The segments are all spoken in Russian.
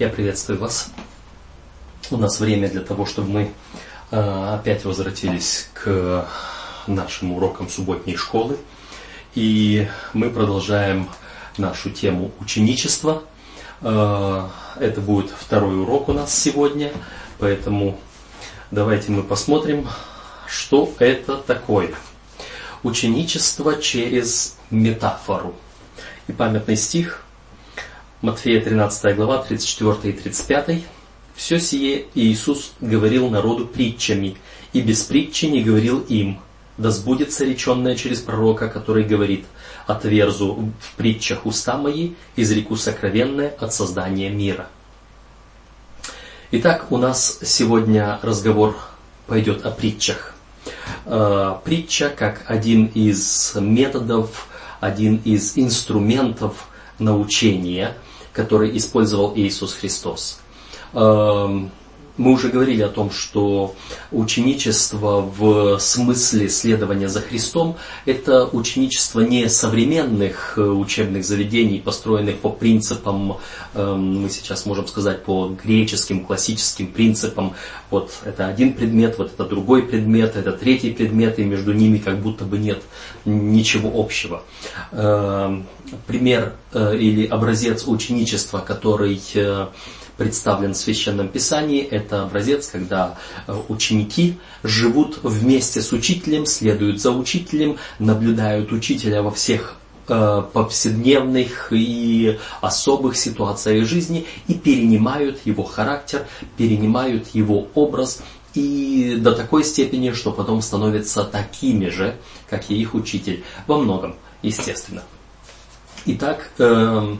Я приветствую вас. У нас время для того, чтобы мы э, опять возвратились к нашим урокам субботней школы. И мы продолжаем нашу тему ученичества. Э, это будет второй урок у нас сегодня, поэтому давайте мы посмотрим, что это такое. Ученичество через метафору. И памятный стих Матфея 13 глава, 34 и 35. «Все сие Иисус говорил народу притчами, и без притчи не говорил им, да сбудется реченное через пророка, который говорит, «Отверзу в притчах уста мои, изреку сокровенное от создания мира». Итак, у нас сегодня разговор пойдет о притчах. Э, притча как один из методов, один из инструментов научения – который использовал Иисус Христос. Мы уже говорили о том, что ученичество в смысле следования за Христом – это ученичество не современных э, учебных заведений, построенных по принципам, эм, мы сейчас можем сказать, по греческим классическим принципам. Вот это один предмет, вот это другой предмет, это третий предмет, и между ними как будто бы нет ничего общего. Эм, пример э, или образец ученичества, который э, представлен в Священном Писании. Это образец, когда э, ученики живут вместе с учителем, следуют за учителем, наблюдают учителя во всех э, повседневных и особых ситуациях жизни и перенимают его характер, перенимают его образ и до такой степени, что потом становятся такими же, как и их учитель. Во многом, естественно. Итак, э,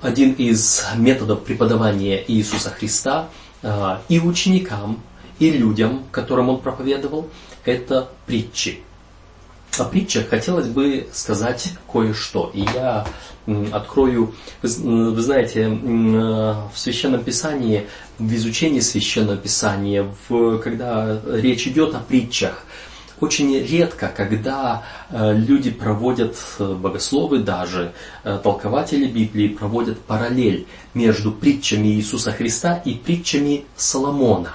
один из методов преподавания Иисуса Христа э, и ученикам, и людям, которым он проповедовал, это притчи. О притчах хотелось бы сказать кое-что. И я открою, вы знаете, э, в Священном Писании, в изучении Священного Писания, в, когда речь идет о притчах, очень редко, когда э, люди проводят, э, богословы даже, э, толкователи Библии проводят параллель между притчами Иисуса Христа и притчами Соломона.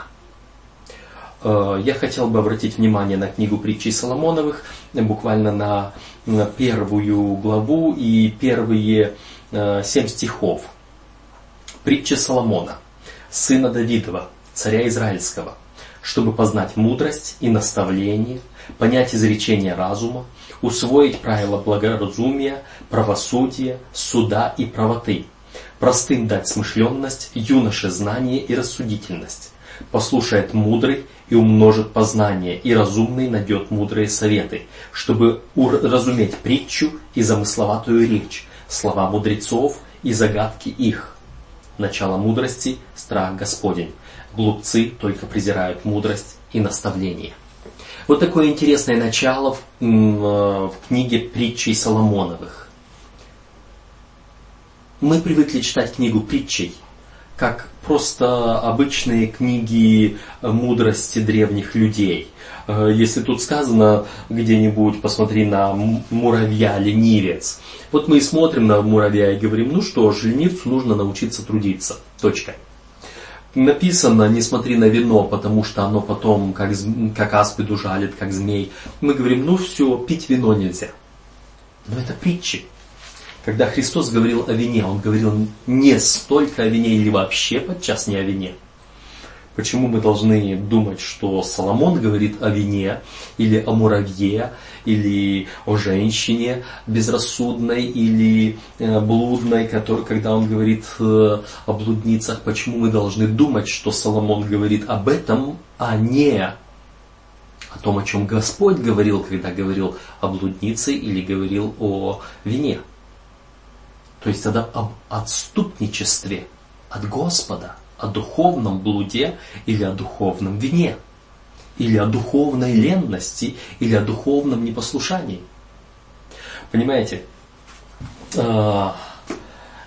Я хотел бы обратить внимание на книгу притчей Соломоновых, буквально на первую главу и первые семь стихов. Притча Соломона, сына Давидова, царя Израильского, чтобы познать мудрость и наставление – понять изречения разума, усвоить правила благоразумия, правосудия, суда и правоты, простым дать смышленность, юноше знание и рассудительность. Послушает мудрый и умножит познание, и разумный найдет мудрые советы, чтобы разуметь притчу и замысловатую речь, слова мудрецов и загадки их. Начало мудрости – страх Господень. Глупцы только презирают мудрость и наставление. Вот такое интересное начало в, э, в книге притчей Соломоновых. Мы привыкли читать книгу притчей, как просто обычные книги мудрости древних людей. Э, если тут сказано где-нибудь, посмотри на муравья, ленивец. Вот мы и смотрим на муравья и говорим, ну что ж, ленивцу нужно научиться трудиться. Точка написано «не смотри на вино, потому что оно потом как, как аспиду жалит, как змей». Мы говорим, ну все, пить вино нельзя. Но это притчи. Когда Христос говорил о вине, Он говорил не столько о вине или вообще подчас не о вине. Почему мы должны думать, что Соломон говорит о вине или о муравье, или о женщине безрассудной или э, блудной, который, когда он говорит э, о блудницах, почему мы должны думать, что Соломон говорит об этом, а не о том, о чем Господь говорил, когда говорил о блуднице или говорил о вине. То есть тогда об отступничестве от Господа, о духовном блуде или о духовном вине или о духовной ленности, или о духовном непослушании. Понимаете, а,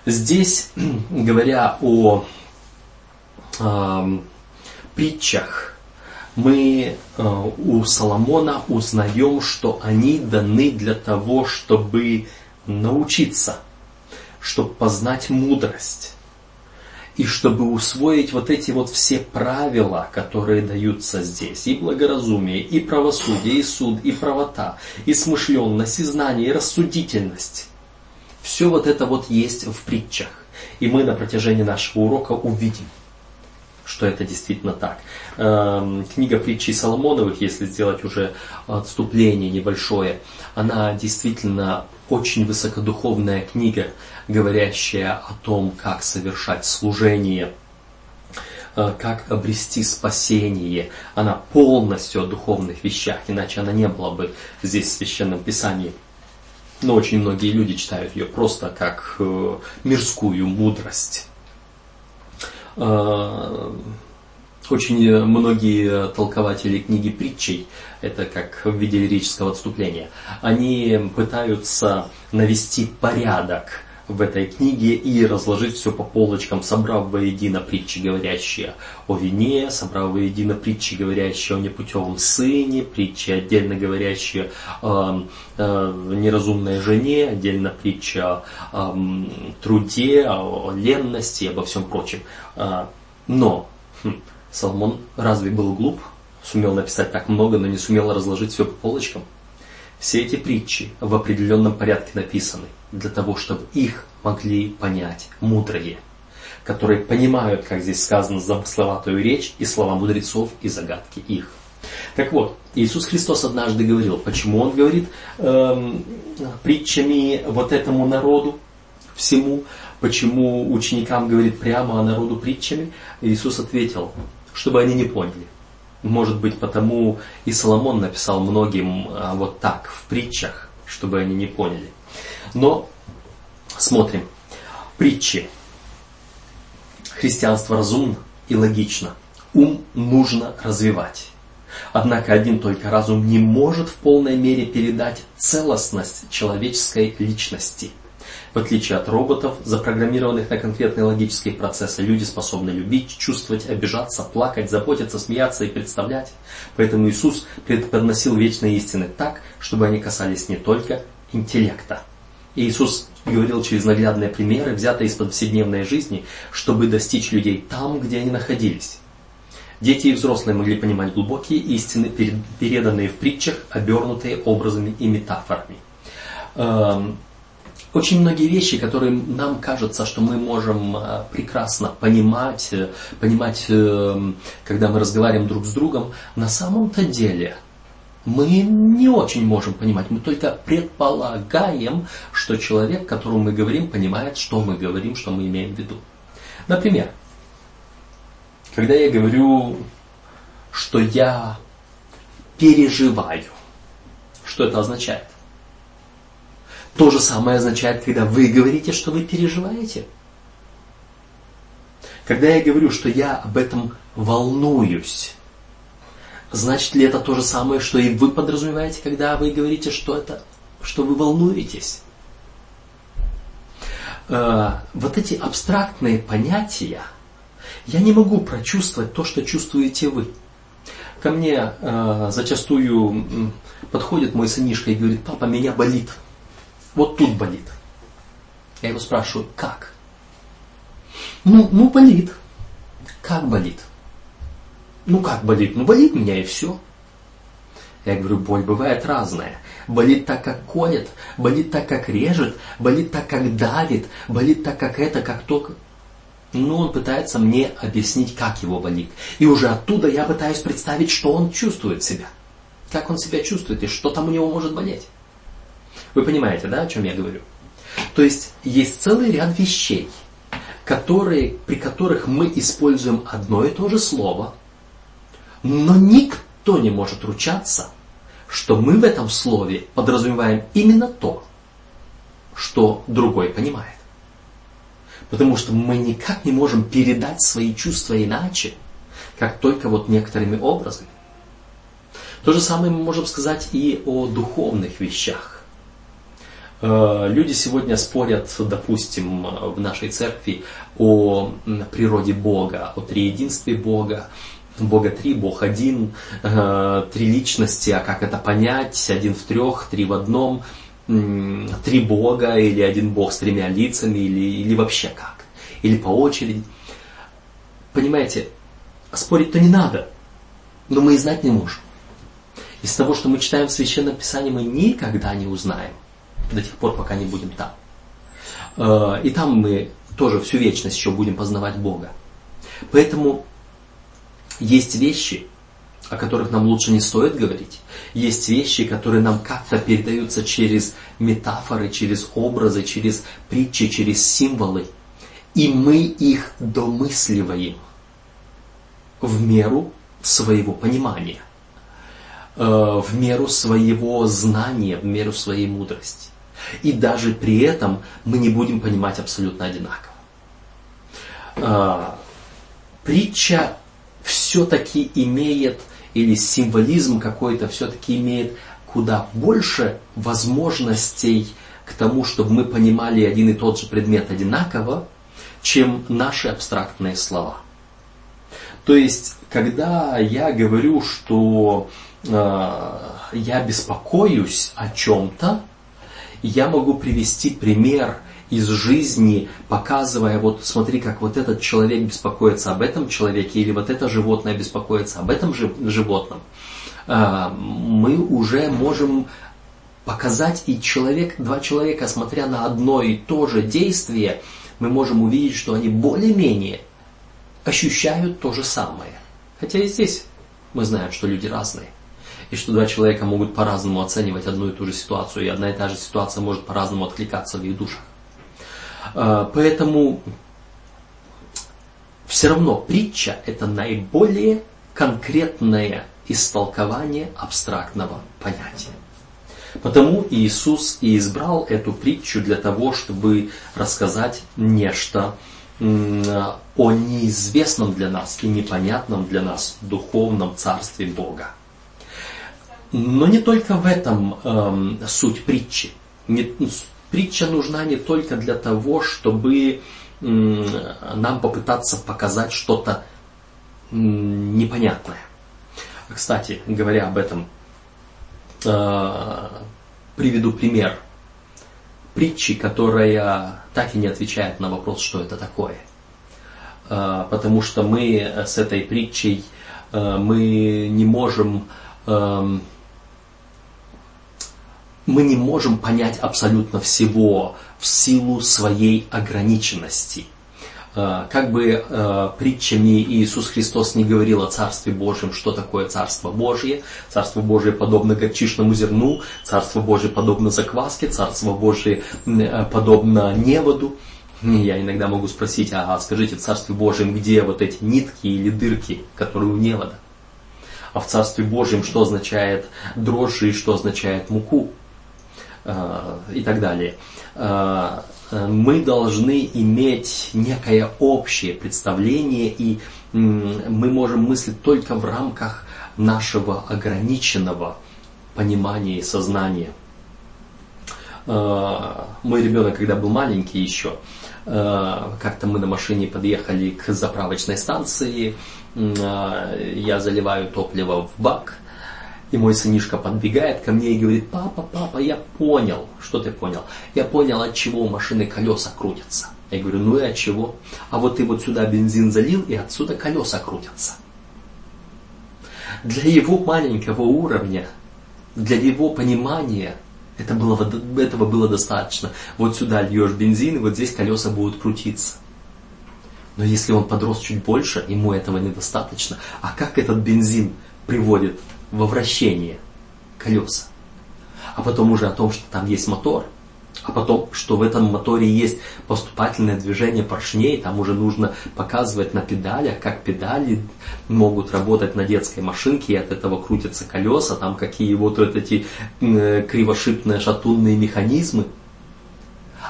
здесь, говоря о притчах, мы а, у Соломона узнаем, что они даны для того, чтобы научиться, чтобы познать мудрость. И чтобы усвоить вот эти вот все правила, которые даются здесь, и благоразумие, и правосудие, и суд, и правота, и смышленность, и знание, и рассудительность, все вот это вот есть в притчах. И мы на протяжении нашего урока увидим, что это действительно так. Эм, книга притчей Соломоновых, если сделать уже отступление небольшое, она действительно очень высокодуховная книга, говорящая о том, как совершать служение, э, как обрести спасение. Она полностью о духовных вещах, иначе она не была бы здесь в Священном Писании. Но очень многие люди читают ее просто как э, мирскую мудрость. Э, очень многие толкователи книги притчей, это как в виде лирического отступления, они пытаются навести порядок в этой книге и разложить все по полочкам, собрав воедино притчи, говорящие о вине, собрав воедино притчи, говорящие о непутевом сыне, притчи, отдельно говорящие о, о неразумной жене, отдельно притча о, труде, о, ленности и обо всем прочем. Но хм, Соломон разве был глуп? Сумел написать так много, но не сумел разложить все по полочкам? Все эти притчи в определенном порядке написаны для того, чтобы их могли понять мудрые, которые понимают, как здесь сказано, замысловатую речь и слова мудрецов и загадки их. Так вот, Иисус Христос однажды говорил, почему Он говорит эм, притчами вот этому народу, всему, почему ученикам говорит прямо, а народу притчами, Иисус ответил, чтобы они не поняли. Может быть, потому и Соломон написал многим а, вот так, в притчах, чтобы они не поняли. Но смотрим. Притчи. Христианство разумно и логично. Ум нужно развивать. Однако один только разум не может в полной мере передать целостность человеческой личности – в отличие от роботов, запрограммированных на конкретные логические процессы, люди способны любить, чувствовать, обижаться, плакать, заботиться, смеяться и представлять. Поэтому Иисус преподносил вечные истины так, чтобы они касались не только интеллекта. Иисус говорил через наглядные примеры, взятые из повседневной жизни, чтобы достичь людей там, где они находились. Дети и взрослые могли понимать глубокие истины, переданные в притчах, обернутые образами и метафорами. Очень многие вещи, которые нам кажется, что мы можем а, прекрасно понимать, э, понимать, э, когда мы разговариваем друг с другом, на самом-то деле мы не очень можем понимать. Мы только предполагаем, что человек, которому мы говорим, понимает, что мы говорим, что мы имеем в виду. Например, когда я говорю, что я переживаю, что это означает? То же самое означает, когда вы говорите, что вы переживаете. Когда я говорю, что я об этом волнуюсь, значит ли это то же самое, что и вы подразумеваете, когда вы говорите, что это, что вы волнуетесь? Э, вот эти абстрактные понятия, я не могу прочувствовать то, что чувствуете вы. Ко мне э, зачастую подходит мой сынишка и говорит, папа, меня болит. Вот тут болит. Я его спрашиваю, как? Ну, ну болит. Как болит? Ну как болит? Ну болит меня и все. Я говорю, боль бывает разная. Болит так, как колет, болит так, как режет, болит так, как давит, болит так, как это, как то. Ну, он пытается мне объяснить, как его болит. И уже оттуда я пытаюсь представить, что он чувствует себя. Как он себя чувствует и что там у него может болеть. Вы понимаете, да, о чем я говорю? То есть есть целый ряд вещей, которые, при которых мы используем одно и то же слово, но никто не может ручаться, что мы в этом слове подразумеваем именно то, что другой понимает. Потому что мы никак не можем передать свои чувства иначе, как только вот некоторыми образами. То же самое мы можем сказать и о духовных вещах. Э, люди сегодня спорят, допустим, в нашей церкви о природе Бога, о триединстве Бога. Бога три, Бог один, э, три личности, а как это понять? Один в трех, три в одном, три Бога или один Бог с тремя лицами или, или вообще как? Или по очереди. понимаете, спорить-то не надо, но мы и знать не можем. Из того, что мы читаем в Священном Писании, мы никогда не узнаем до тех пор, пока не будем там. Э, и там мы тоже всю вечность еще будем познавать Бога. Поэтому есть вещи, о которых нам лучше не стоит говорить. Есть вещи, которые нам как-то передаются через метафоры, через образы, через притчи, через символы. И мы их домысливаем в меру своего понимания, э, в меру своего знания, в меру своей мудрости. И даже при этом мы не будем понимать абсолютно одинаково. Э, притча все-таки имеет, или символизм какой-то все-таки имеет куда больше возможностей к тому, чтобы мы понимали один и тот же предмет одинаково, чем наши абстрактные слова. То есть, когда я говорю, что э, я беспокоюсь о чем-то, я могу привести пример из жизни, показывая, вот смотри, как вот этот человек беспокоится об этом человеке, или вот это животное беспокоится об этом животном, э, мы уже можем показать, и человек, два человека, смотря на одно и то же действие, мы можем увидеть, что они более-менее ощущают то же самое. Хотя и здесь мы знаем, что люди разные. И что два человека могут по-разному оценивать одну и ту же ситуацию, и одна и та же ситуация может по-разному откликаться в их душах. А, поэтому все равно притча – это наиболее конкретное истолкование абстрактного понятия. Потому Иисус и избрал эту притчу для того, чтобы рассказать нечто о неизвестном для нас и непонятном для нас духовном царстве Бога. Но не только в этом эм, суть притчи. Не, притча нужна не только для того, чтобы эм, нам попытаться показать что-то эм, непонятное. Кстати, говоря об этом, э, приведу пример притчи, которая так и не отвечает на вопрос, что это такое. А, потому что мы с этой притчей а, мы не можем мы не можем понять абсолютно всего в силу своей ограниченности – Э, как бы э, притчами Иисус Христос не говорил о Царстве Божьем, что такое Царство Божье. Царство Божье подобно горчичному зерну, Царство Божье подобно закваске, Царство Божье э, подобно неводу. Я иногда могу спросить, а скажите, в Царстве Божьем где вот эти нитки или дырки, которые у невода? А в Царстве Божьем что означает дрожжи и что означает муку? И так далее Э, мы должны иметь некое общее представление, и мы можем мыслить только в рамках нашего ограниченного понимания и сознания. Э, мой ребенок, когда был маленький еще, э, как-то мы на машине подъехали к заправочной станции, я заливаю топливо в бак – и мой сынишка подбегает ко мне и говорит, папа, папа, я понял. Что ты понял? Я понял, от чего у машины колеса крутятся. Я говорю, ну и от чего? А вот ты вот сюда бензин залил, и отсюда колеса крутятся. Для его маленького уровня, для его понимания, это было, этого было достаточно. Вот сюда льешь бензин, и вот здесь колеса будут крутиться. Но если он подрос чуть больше, ему этого недостаточно. А как этот бензин приводит во вращение колеса. А потом уже о том, что там есть мотор, а потом, что в этом моторе есть поступательное движение поршней, там уже нужно показывать на педалях, как педали могут работать на детской машинке, и от этого крутятся колеса, там какие вот эти э, кривошипные шатунные механизмы.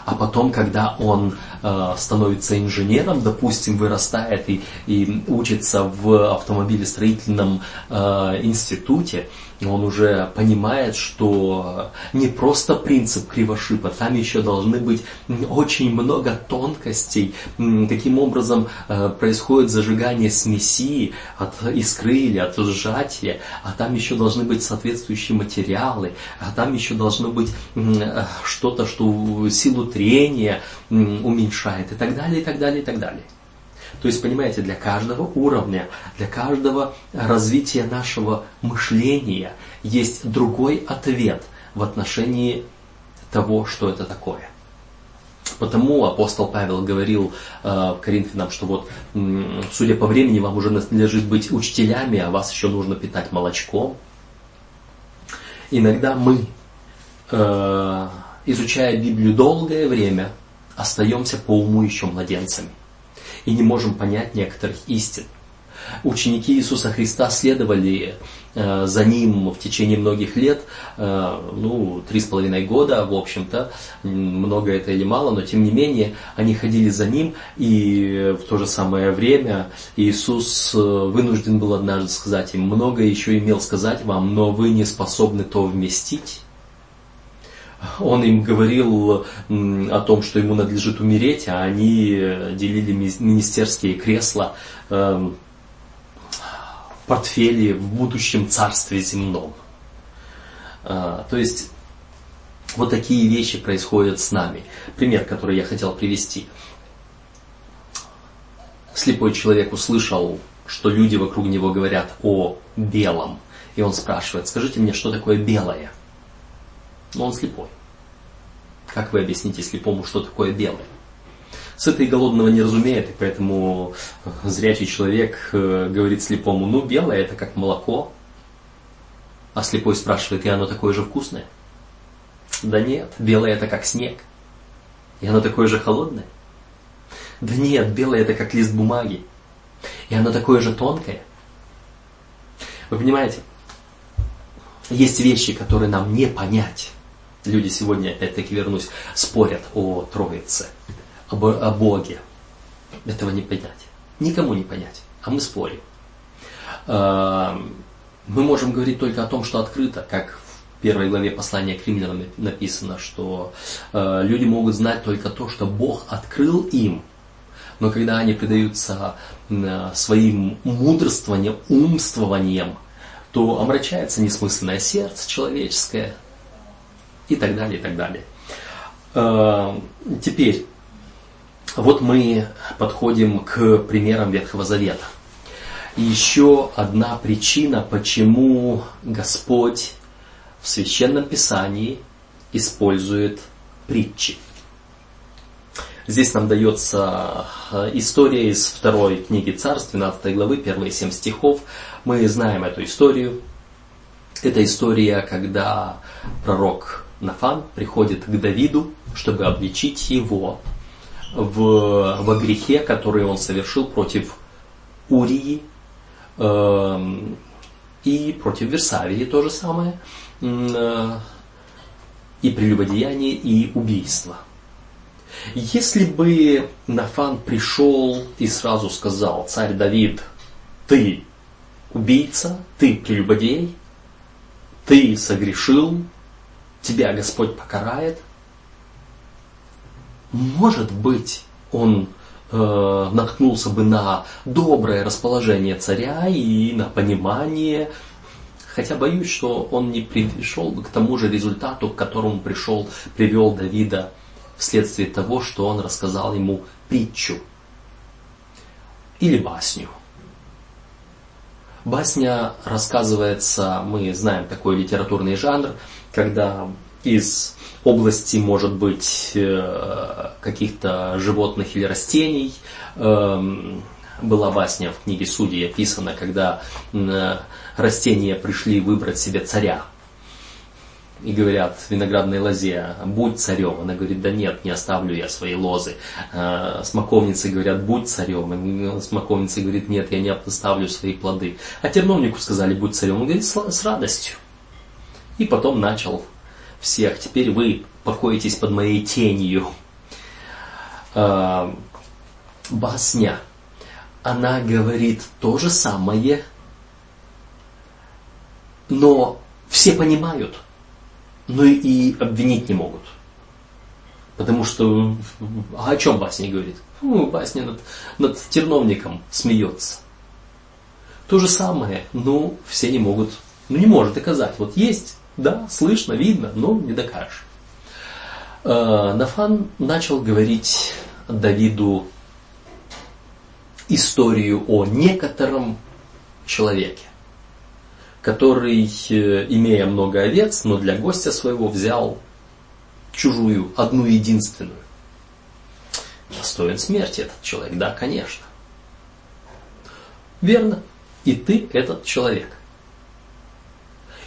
А потом, когда он э, становится инженером, допустим, вырастает и, и учится в автомобилестроительном э, институте, он уже понимает, что не просто принцип кривошипа, там еще должны быть очень много тонкостей, каким образом э, происходит зажигание смеси от искры или от сжатия, а там еще должны быть соответствующие материалы, а там еще должно быть э, что-то, что силу трения уменьшает и так далее, и так далее, и так далее. То есть, понимаете, для каждого уровня, для каждого развития нашего мышления есть другой ответ в отношении того, что это такое. Потому апостол Павел говорил э, Коринфянам, что вот, судя по времени, вам уже надлежит быть учителями, а вас еще нужно питать молочком. Иногда мы, э, изучая Библию долгое время, остаемся по уму еще младенцами и не можем понять некоторых истин. Ученики Иисуса Христа следовали э, за Ним в течение многих лет, э, ну, три с половиной года, в общем-то, много это или мало, но тем не менее, они ходили за Ним, и в то же самое время Иисус э, вынужден был однажды сказать им, много еще имел сказать вам, но вы не способны то вместить. Он им говорил о том, что ему надлежит умереть, а они делили министерские кресла эм, портфели в будущем царстве земном. А, то есть вот такие вещи происходят с нами. Пример, который я хотел привести. Слепой человек услышал, что люди вокруг него говорят о белом. И он спрашивает, скажите мне, что такое белое? Но он слепой. Как вы объясните слепому, что такое белое? Сытый и голодного не разумеет, и поэтому зрячий человек э, говорит слепому, ну белое это как молоко. А слепой спрашивает, и оно такое же вкусное? Да нет, белое это как снег. И оно такое же холодное? Да нет, белое это как лист бумаги. И оно такое же тонкое. Вы понимаете, есть вещи, которые нам не понять. Люди сегодня, опять-таки вернусь, спорят о Троице об, о Боге. Этого не понять. Никому не понять. А мы спорим. А, мы можем говорить только о том, что открыто, как в первой главе послания к римлянам написано, что а, люди могут знать только то, что Бог открыл им. Но когда они предаются своим мудрствованием, умствованием, то омрачается несмысленное сердце человеческое и так далее, и так далее. А, теперь, вот мы подходим к примерам Ветхого Завета. еще одна причина, почему Господь в Священном Писании использует притчи. Здесь нам дается э, история из второй книги Царств, 12 главы, первые семь стихов. Мы знаем эту историю. Это история, когда пророк Нафан приходит к Давиду, чтобы обличить его в, во грехе, который он совершил против Урии э, и против Версавии то же самое, э, и прелюбодеяние, и убийство. Если бы Нафан пришел и сразу сказал, царь Давид, ты убийца, ты прелюбодей, ты согрешил, тебя Господь покарает, может быть, он э, наткнулся бы на доброе расположение царя и на понимание, хотя боюсь, что он не пришел к тому же результату, к которому пришел, привел Давида вследствие того, что он рассказал ему притчу или басню. Басня рассказывается, мы знаем такой литературный жанр, когда из области, может быть, э, каких-то животных или растений. Эм, была басня в книге Судей описана, когда растения пришли выбрать себе царя. И говорят виноградной лозе, будь царем. Она говорит, да нет, не оставлю я свои лозы. Э, смоковницы говорят, будь царем. Смоковница говорит, нет, я не оставлю свои плоды. А терновнику сказали, будь царем. Он говорит, с радостью. И потом начал всех. Теперь вы покоитесь под моей тенью. Э, басня, она говорит то же самое, но все понимают, но и обвинить не могут. Потому что а о чем басня говорит? Ну, басня над, над терновником смеется. То же самое, но все не могут, ну не может доказать. Вот есть да, слышно, видно, но не докажешь. Э, Нафан начал говорить Давиду историю о некотором человеке, который, э, имея много овец, но для гостя своего взял чужую, одну единственную. Достоин смерти этот человек, да, конечно. Верно. И ты этот человек.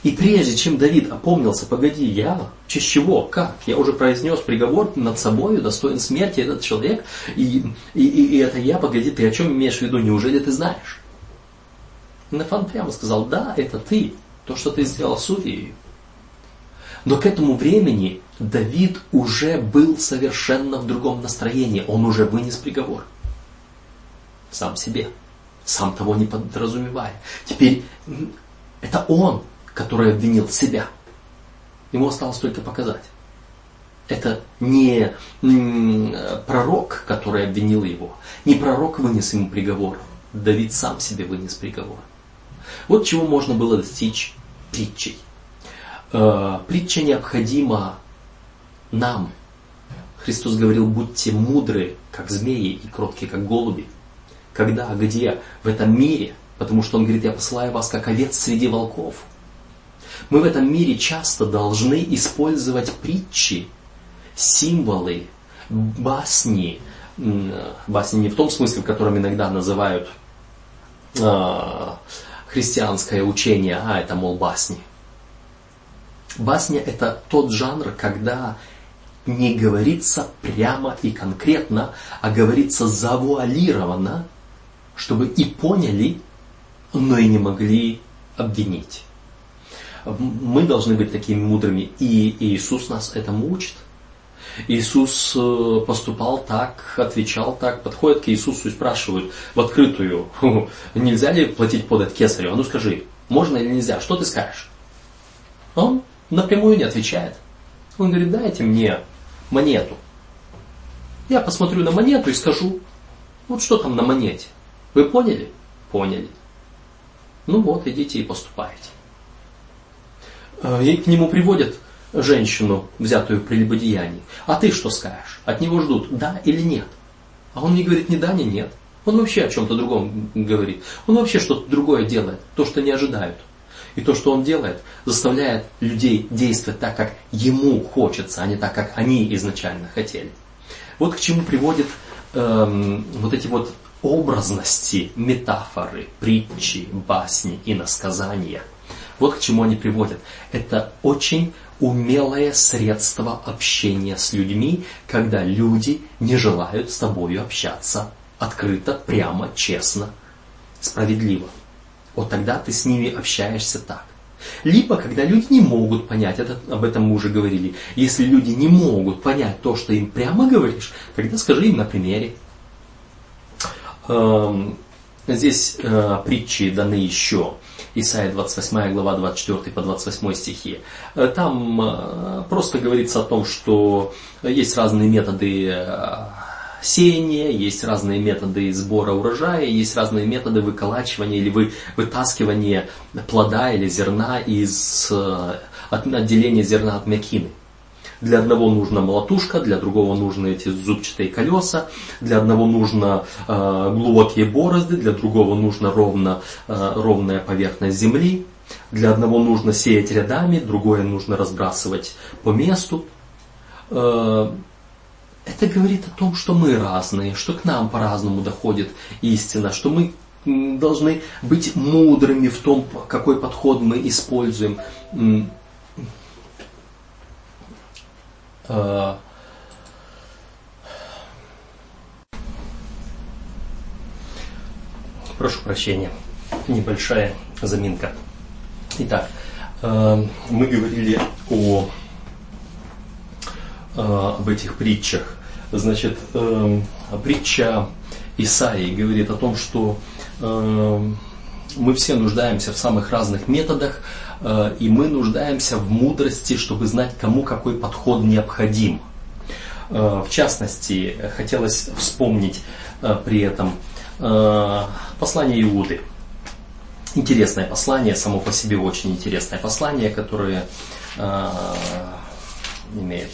И прежде чем Давид опомнился, погоди, я, в честь чего, как? Я уже произнес приговор над собой, достоин смерти этот человек, и, и, и, и это я, погоди, ты о чем имеешь в виду, неужели ты знаешь? Нафан прямо сказал, да, это ты, то, что ты сделал с Урией. Но к этому времени Давид уже был совершенно в другом настроении, он уже вынес приговор. Сам себе, сам того не подразумевая. Теперь это он который обвинил себя. Ему осталось только показать. Это не пророк, который обвинил его. Не пророк вынес ему приговор. Давид сам себе вынес приговор. Вот чего можно было достичь притчей. Э, притча необходима нам. Христос говорил, будьте мудры, как змеи, и кроткие, как голуби. Когда, где? В этом мире. Потому что Он говорит, я посылаю вас, как овец среди волков. Мы в этом мире часто должны использовать притчи, символы, басни. Басни не в том смысле, в котором иногда называют э, христианское учение, а это, мол, басни. Басня это тот жанр, когда не говорится прямо и конкретно, а говорится завуалированно, чтобы и поняли, но и не могли обвинить мы должны быть такими мудрыми. И Иисус нас этому учит. Иисус э, поступал так, отвечал так, подходят к Иисусу и спрашивают в открытую, нельзя ли платить подать кесарю? А ну скажи, можно или нельзя? Что ты скажешь? Он напрямую не отвечает. Он говорит, дайте мне монету. Я посмотрю на монету и скажу, вот что там на монете. Вы поняли? Поняли. Ну вот, идите и поступайте. Э, и к нему приводят женщину, взятую при прелюбодеянии. А ты что скажешь? От него ждут, да или нет? А он не говорит ни да, ни нет. Он вообще о чем-то другом говорит. Он вообще что-то другое делает, то, что не ожидают. И то, что он делает, заставляет людей действовать так, как ему хочется, а не так, как они изначально хотели. Вот к чему приводят эм, вот эти вот образности, метафоры, притчи, басни и насказания – вот к чему они приводят. Это очень умелое средство общения с людьми, когда люди не желают с тобой общаться открыто, прямо, честно, справедливо. Вот тогда ты с ними общаешься так. Либо, когда люди не могут понять, это, об этом мы уже говорили, если люди не могут понять то, что им прямо говоришь, тогда скажи им на примере. Эм, здесь э, притчи даны еще Исайя 28 глава 24 по 28 стихи. Э, там э, просто говорится о том, что есть разные методы э, сеяния, есть разные методы сбора урожая, есть разные методы выколачивания или вы, вытаскивания плода или зерна из отделения зерна от мякины. Для одного нужна молотушка, для другого нужны эти зубчатые колеса, для одного нужно э, глубокие борозды, для другого нужно ровно, э, ровная поверхность земли, для одного нужно сеять рядами, другое нужно разбрасывать по месту. Э, это говорит о том, что мы разные, что к нам по-разному доходит истина, что мы должны быть мудрыми в том, какой подход мы используем. Э, прошу прощения, небольшая заминка. Итак, э, мы говорили о, э, об этих притчах. Значит, притча Исаии говорит о том, что мы все нуждаемся в самых разных методах, и мы нуждаемся в мудрости, чтобы знать, кому какой подход необходим. Э, в частности, хотелось вспомнить э, при этом послание Иуды. Интересное послание, само по себе очень интересное послание, которое имеет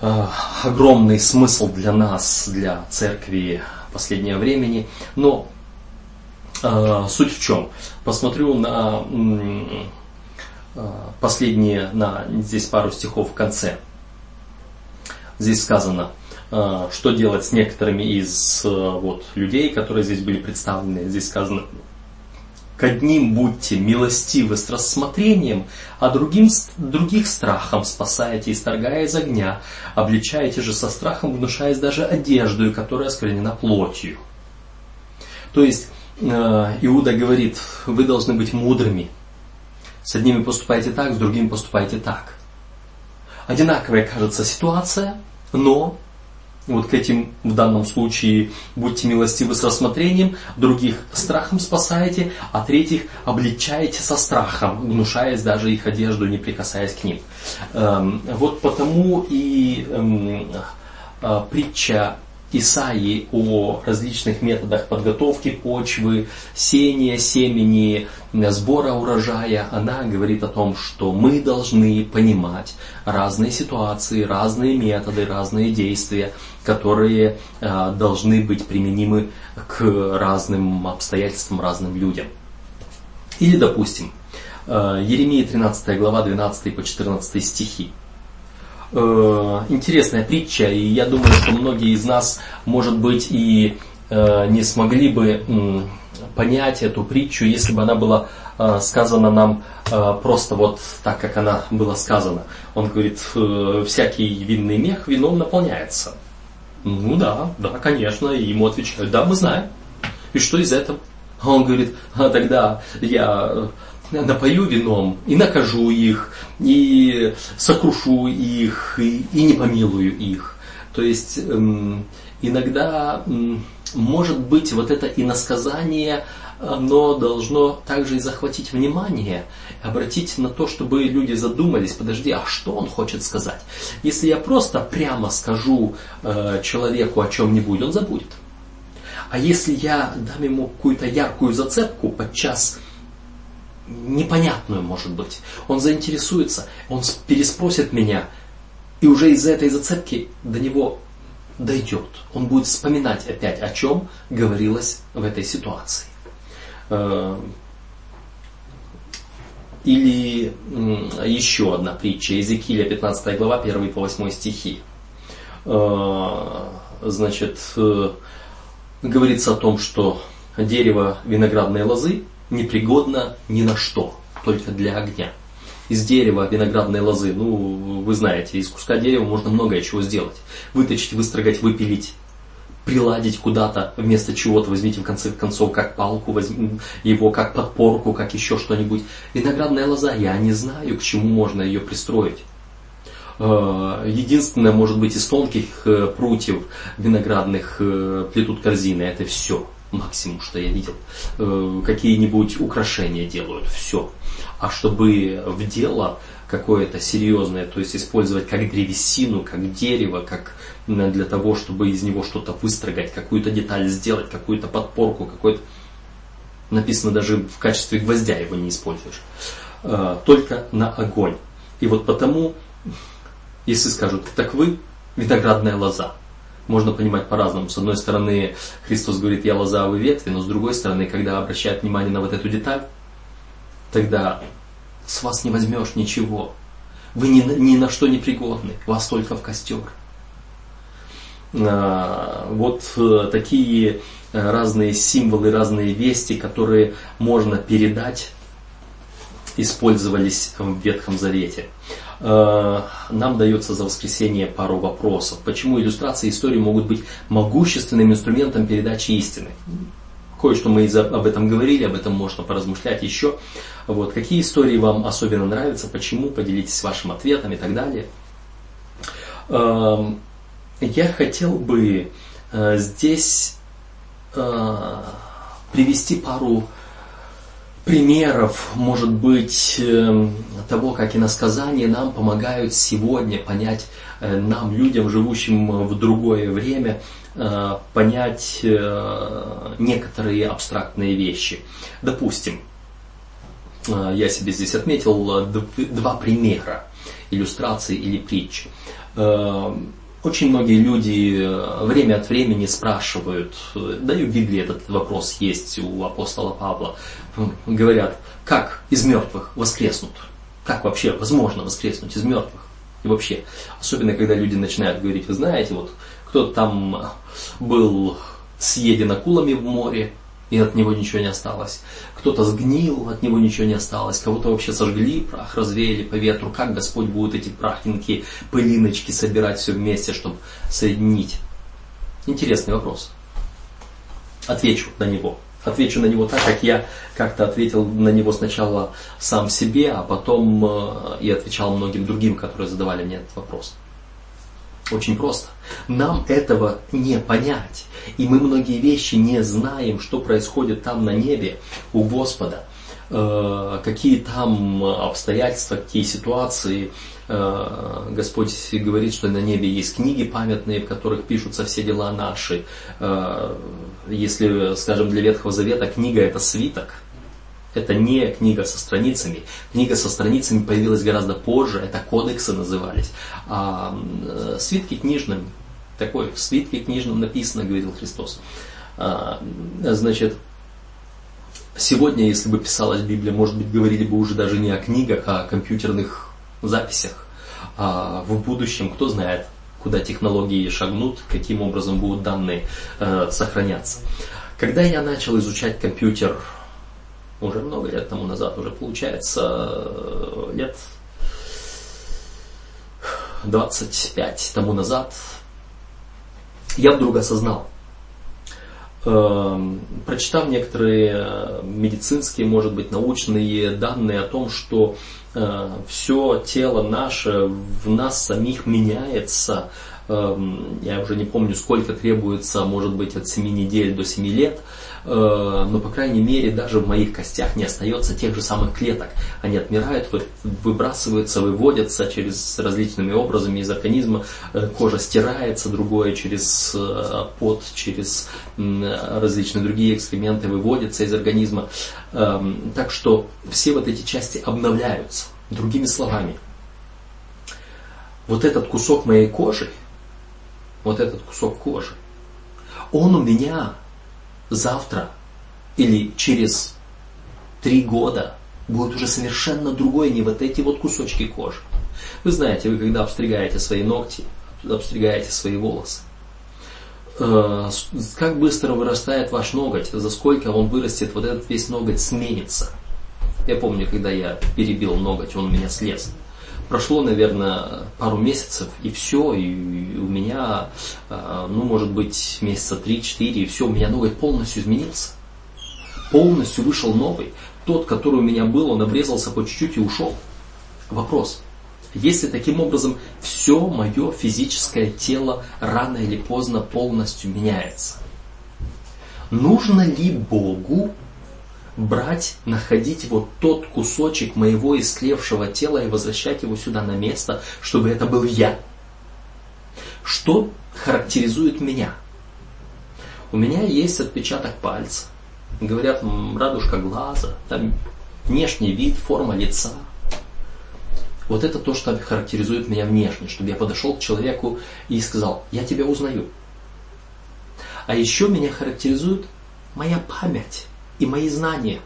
огромный смысл для нас, для церкви последнее времени. Но э, суть в чем? Посмотрю на э, последние, на здесь пару стихов в конце. Здесь сказано, э, что делать с некоторыми из вот, людей, которые здесь были представлены. Здесь сказано, к одним будьте милостивы с рассмотрением, а другим, других страхом спасаете, исторгая из огня, обличаете же со страхом, внушаясь даже одежду, которая осквернена плотью. То есть Иуда говорит, вы должны быть мудрыми. С одними поступайте так, с другими поступайте так. Одинаковая кажется ситуация, но вот к этим в данном случае будьте милостивы с рассмотрением, других страхом спасаете, а третьих обличаете со страхом, внушаясь даже их одежду, не прикасаясь к ним. Эм, вот потому и эм, э, притча Исаии о различных методах подготовки почвы, сения семени, сбора урожая, она говорит о том, что мы должны понимать разные ситуации, разные методы, разные действия, которые э, должны быть применимы к разным обстоятельствам, разным людям. Или, допустим, э, Еремия 13 глава 12 по 14 стихи. Э, интересная притча, и я думаю, что многие из нас, может быть, и э, не смогли бы понять эту притчу, если бы она была э, сказана нам просто вот так, как она была сказана. Он говорит, всякий винный мех вином наполняется. Ну да, да, конечно. И ему отвечают, да, мы знаем. И что из этого? Он говорит, а тогда я напою вином и накажу их, и сокрушу их, и, и не помилую их. То есть эм, иногда эм, может быть вот это иносказание, оно должно также и захватить внимание, обратить на то, чтобы люди задумались, подожди, а что он хочет сказать? Если я просто прямо скажу э, человеку о чем-нибудь, он забудет. А если я дам ему какую-то яркую зацепку, подчас непонятную, может быть. Он заинтересуется, он переспросит меня, и уже из-за этой зацепки до него дойдет. Он будет вспоминать опять, о чем говорилось в этой ситуации. Э, или еще одна притча, Иезекииля 15 глава, 1 по 8 стихи. Э, значит, э, говорится о том, что дерево виноградной лозы непригодна ни на что, только для огня. Из дерева виноградной лозы, ну, вы знаете, из куска дерева можно многое чего сделать. Выточить, выстрогать, выпилить, приладить куда-то вместо чего-то, возьмите в конце концов как палку, возьмите его как подпорку, как еще что-нибудь. Виноградная лоза, я не знаю, к чему можно ее пристроить. Э, единственное, может быть, из тонких э, прутьев виноградных э, плетут корзины, это все максимум, что я видел. Э, какие-нибудь украшения делают, все. А чтобы в дело какое-то серьезное, то есть использовать как древесину, как дерево, как для того, чтобы из него что-то выстрогать, какую-то деталь сделать, какую-то подпорку, какой-то... Написано даже в качестве гвоздя его не используешь. Э, только на огонь. И вот потому, если скажут, так вы виноградная лоза, можно понимать по-разному. С одной стороны, Христос говорит, я лоза, а ветви, но с другой стороны, когда обращает внимание на вот эту деталь, тогда с вас не возьмешь ничего. Вы ни, ни на что не пригодны, вас только в костер. А, вот э, такие э, разные символы, разные вести, которые можно передать, использовались в Ветхом Завете. Э, нам дается за воскресенье пару вопросов. Почему иллюстрации истории могут быть могущественным инструментом передачи истины? Кое-что мы об этом говорили, об этом можно поразмышлять еще. Вот. Какие истории вам особенно нравятся, почему, поделитесь вашим ответом и так далее. Эм, я хотел бы э, здесь э, привести пару примеров, может быть, эм, того, как иносказания нам помогают сегодня понять э, нам, людям, живущим в другое время, э, понять э, некоторые абстрактные вещи. Допустим, я себе здесь отметил два примера иллюстрации или притчи. очень многие люди э, время от времени спрашивают, да и в Библии этот вопрос есть у апостола Павла, говорят, как из мертвых воскреснут? Как вообще возможно воскреснуть из мертвых? И вообще, особенно когда люди начинают говорить, вы знаете, вот кто-то там был съеден акулами в море, и от него ничего не осталось. Кто-то сгнил, от него ничего не осталось. Кого-то вообще сожгли, прах развеяли по ветру. Как Господь будет эти прахинки, пылиночки собирать все вместе, чтобы соединить? Интересный вопрос. Отвечу на него. Отвечу на него так, как я как-то ответил на него сначала сам себе, а потом э, и отвечал многим другим, которые задавали мне этот вопрос. Очень просто. Нам этого не понять. И мы многие вещи не знаем, что происходит там на небе у Господа. Э, какие там обстоятельства, какие ситуации. Э, Господь говорит, что на небе есть книги памятные, в которых пишутся все дела наши. Э, если, скажем, для Ветхого Завета книга это свиток – это не книга со страницами. Книга со страницами появилась гораздо позже, это кодексы назывались. А э, свитки книжным, такой, в свитке книжном написано, говорил Христос. А, значит, сегодня, если бы писалась Библия, может быть, говорили бы уже даже не о книгах, а о компьютерных записях. А в будущем, кто знает, куда технологии шагнут, каким образом будут данные э, сохраняться. Когда я начал изучать компьютер уже много лет тому назад, уже получается лет 25 тому назад, я вдруг осознал, э, прочитав некоторые медицинские, может быть, научные данные о том, что э, все тело наше в нас самих меняется, э, я уже не помню, сколько требуется, может быть, от 7 недель до 7 лет, Э, но, по крайней мере, даже в моих костях не остается тех же самых клеток. Они отмирают, выбрасываются, выводятся через различными образами из организма. Э, кожа стирается, другое через э, пот, через различные другие экскременты выводятся из организма. Эм, так что все вот эти части обновляются. Другими словами, вот этот кусок моей кожи, вот этот кусок кожи, он у меня завтра или через три года будет уже совершенно другое, не вот эти вот кусочки кожи. Вы знаете, вы когда обстригаете свои ногти, обстригаете свои волосы, э, как быстро вырастает ваш ноготь, за сколько он вырастет, вот этот весь ноготь сменится. Я помню, когда я перебил ноготь, он у меня слез. Прошло, наверное, пару месяцев, и все, и у меня, а, ну, может быть, месяца 3-4, и все, у меня ноготь полностью изменился. Полностью вышел новый. Тот, который у меня был, он обрезался по чуть-чуть и ушел. Вопрос. Если таким образом все мое физическое тело рано или поздно полностью меняется, нужно ли Богу брать, находить вот тот кусочек моего истлевшего тела и возвращать его сюда на место, чтобы это был я. Что характеризует меня? У меня есть отпечаток пальца. Говорят, радужка глаза, там внешний вид, форма лица. Вот это то, что характеризует меня внешне, чтобы я подошел к человеку и сказал, я тебя узнаю. А еще меня характеризует моя память и мои знания.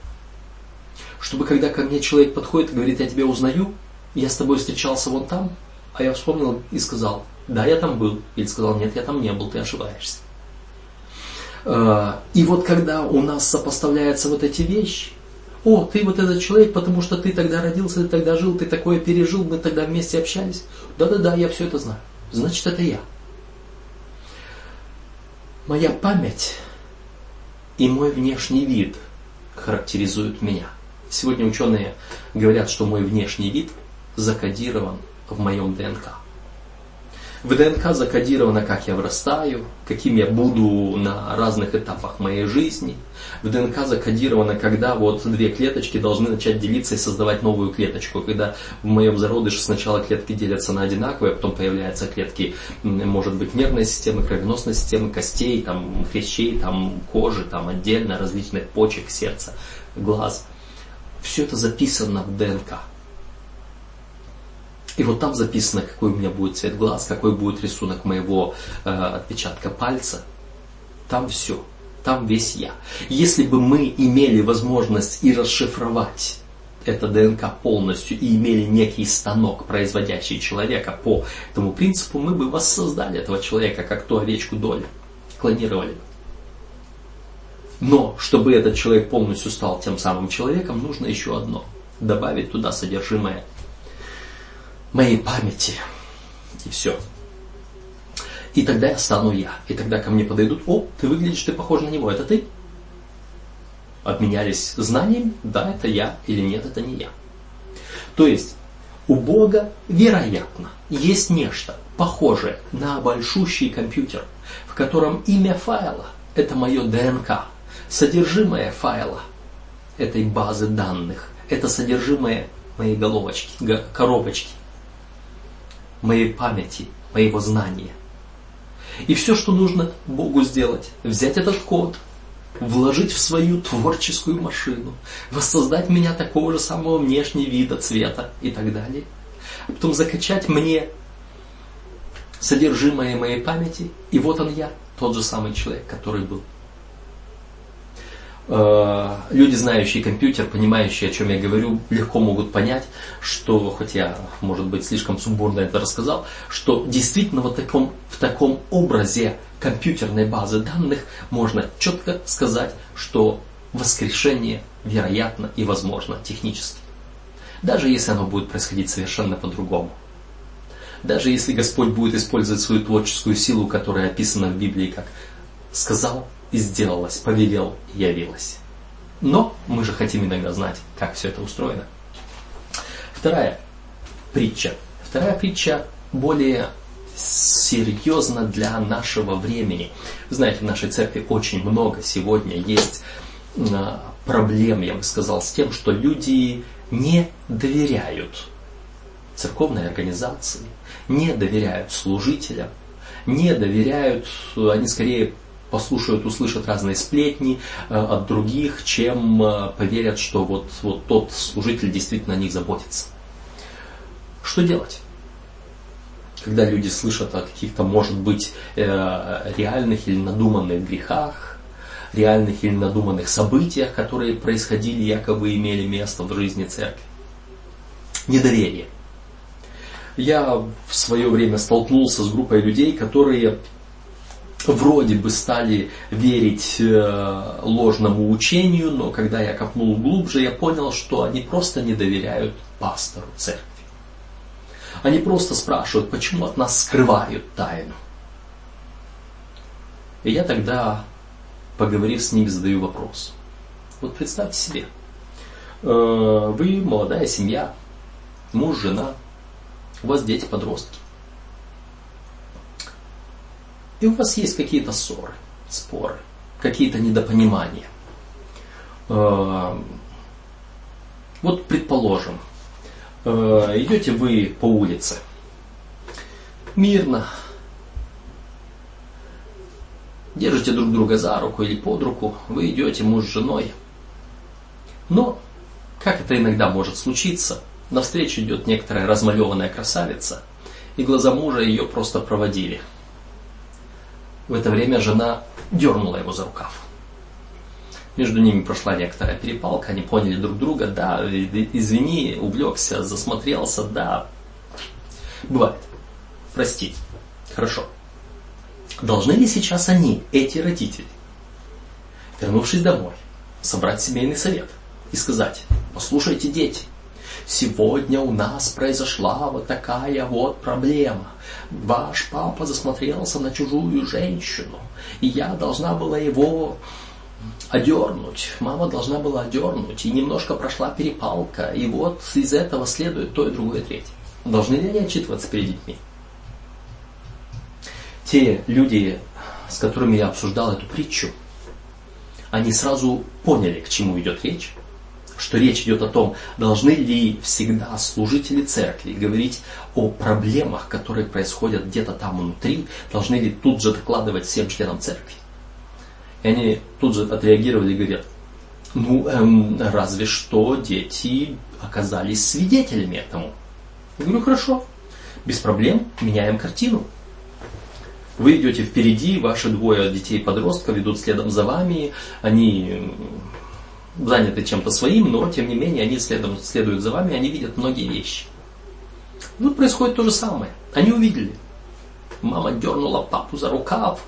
Чтобы когда ко мне человек подходит и говорит, я тебя узнаю, я с тобой встречался вон там, а я вспомнил и сказал, да, я там был. Или сказал, нет, я там не был, ты ошибаешься. А, и вот когда у нас сопоставляются вот эти вещи, о, ты вот этот человек, потому что ты тогда родился, ты тогда жил, ты такое пережил, мы тогда вместе общались. Да-да-да, я все это знаю. Значит, это я. Моя память и мой внешний вид характеризуют меня. Сегодня ученые говорят, что мой внешний вид закодирован в моем ДНК. В ДНК закодировано, как я вырастаю, каким я буду на разных этапах моей жизни. В ДНК закодировано, когда вот две клеточки должны начать делиться и создавать новую клеточку. Когда в моем зародыше сначала клетки делятся на одинаковые, а потом появляются клетки, может быть, нервной системы, кровеносной системы, костей, там, хрящей, там, кожи, там, отдельно, различных почек, сердца, глаз. Все это записано в ДНК. И вот там записано, какой у меня будет цвет глаз, какой будет рисунок моего э, отпечатка пальца. Там все. Там весь я. Если бы мы имели возможность и расшифровать это ДНК полностью и имели некий станок, производящий человека по этому принципу, мы бы воссоздали этого человека, как ту овечку долю. Клонировали. Но, чтобы этот человек полностью стал тем самым человеком, нужно еще одно. Добавить туда содержимое моей памяти. И все. И тогда я стану я. И тогда ко мне подойдут, о, ты выглядишь, ты похож на него, это ты? Обменялись знанием, да, это я, или нет, это не я. То есть, у Бога, вероятно, есть нечто похожее на большущий компьютер, в котором имя файла – это мое ДНК, содержимое файла этой базы данных, это содержимое моей головочки, коробочки, моей памяти, моего знания. И все, что нужно Богу сделать, взять этот код, вложить в свою творческую машину, воссоздать меня такого же самого внешнего вида, цвета и так далее. А потом закачать мне содержимое моей памяти, и вот он я, тот же самый человек, который был. Э, люди, знающие компьютер, понимающие, о чем я говорю, легко могут понять, что, хоть я, может быть, слишком сумбурно это рассказал, что действительно вот таком, в таком образе компьютерной базы данных можно четко сказать, что воскрешение вероятно и возможно технически. Даже если оно будет происходить совершенно по-другому. Даже если Господь будет использовать свою творческую силу, которая описана в Библии как «сказал, и сделалось, повелел явилось. Но мы же хотим иногда знать, как все это устроено. Вторая притча. Вторая притча более серьезно для нашего времени. Вы знаете, в нашей церкви очень много сегодня есть а, проблем, я бы сказал, с тем, что люди не доверяют церковной организации, не доверяют служителям, не доверяют, они скорее послушают, услышат разные сплетни э, от других, чем э, поверят, что вот, вот тот служитель действительно о них заботится. Что делать? Когда люди слышат о каких-то, может быть, э, реальных или надуманных грехах, реальных или надуманных событиях, которые происходили, якобы имели место в жизни церкви. Недоверие. Я в свое время столкнулся с группой людей, которые вроде бы стали верить э, ложному учению, но когда я копнул глубже, я понял, что они просто не доверяют пастору церкви. Они просто спрашивают, почему от нас скрывают тайну. И я тогда, поговорив с ними, задаю вопрос. Вот представьте себе, э, вы молодая семья, муж, жена, у вас дети-подростки. И у вас есть какие-то ссоры, споры, какие-то недопонимания. Э, вот предположим, э, идете вы по улице, мирно, держите друг друга за руку или под руку, вы идете муж с женой. Но, как это иногда может случиться, навстречу идет некоторая размалеванная красавица, и глаза мужа ее просто проводили – в это время жена дернула его за рукав. Между ними прошла некоторая перепалка, они поняли друг друга, да, извини, увлекся, засмотрелся, да. Бывает. Прости. Хорошо. Должны ли сейчас они, эти родители, вернувшись домой, собрать семейный совет и сказать, послушайте, дети, сегодня у нас произошла вот такая вот проблема. Ваш папа засмотрелся на чужую женщину, и я должна была его одернуть. Мама должна была одернуть, и немножко прошла перепалка, и вот из этого следует то и другое, третье. Должны ли они отчитываться перед детьми? Те люди, с которыми я обсуждал эту притчу, они сразу поняли, к чему идет речь, что речь идет о том, должны ли всегда служители церкви говорить о проблемах, которые происходят где-то там внутри, должны ли тут же докладывать всем членам церкви. И они тут же отреагировали и говорят, ну, эм, разве что дети оказались свидетелями этому. Я говорю, хорошо, Без проблем меняем картину. Вы идете впереди, ваши двое детей-подростков ведут следом за вами, они заняты чем-то своим, но тем не менее они следом, следуют за вами, они видят многие вещи. Тут происходит то же самое. Они увидели. Мама дернула папу за рукав,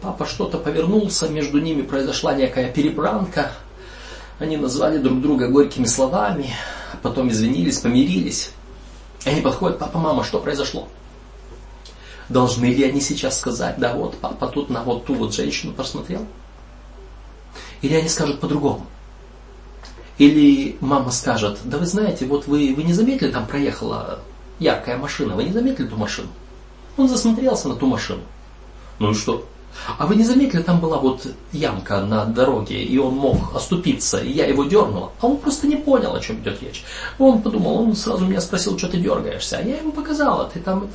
папа что-то повернулся, между ними произошла некая перебранка. Они назвали друг друга горькими словами, потом извинились, помирились. И они подходят, папа, мама, что произошло? Должны ли они сейчас сказать, да вот папа тут на вот ту вот женщину посмотрел? Или они скажут по-другому? Или мама скажет, да вы знаете, вот вы, вы не заметили, там проехала яркая машина, вы не заметили ту машину? Он засмотрелся на ту машину. Ну и что? А вы не заметили, там была вот ямка на дороге, и он мог оступиться, и я его дернула, а он просто не понял, о чем идет речь. Он подумал, он сразу меня спросил, что ты дергаешься, а я ему показала, ты там...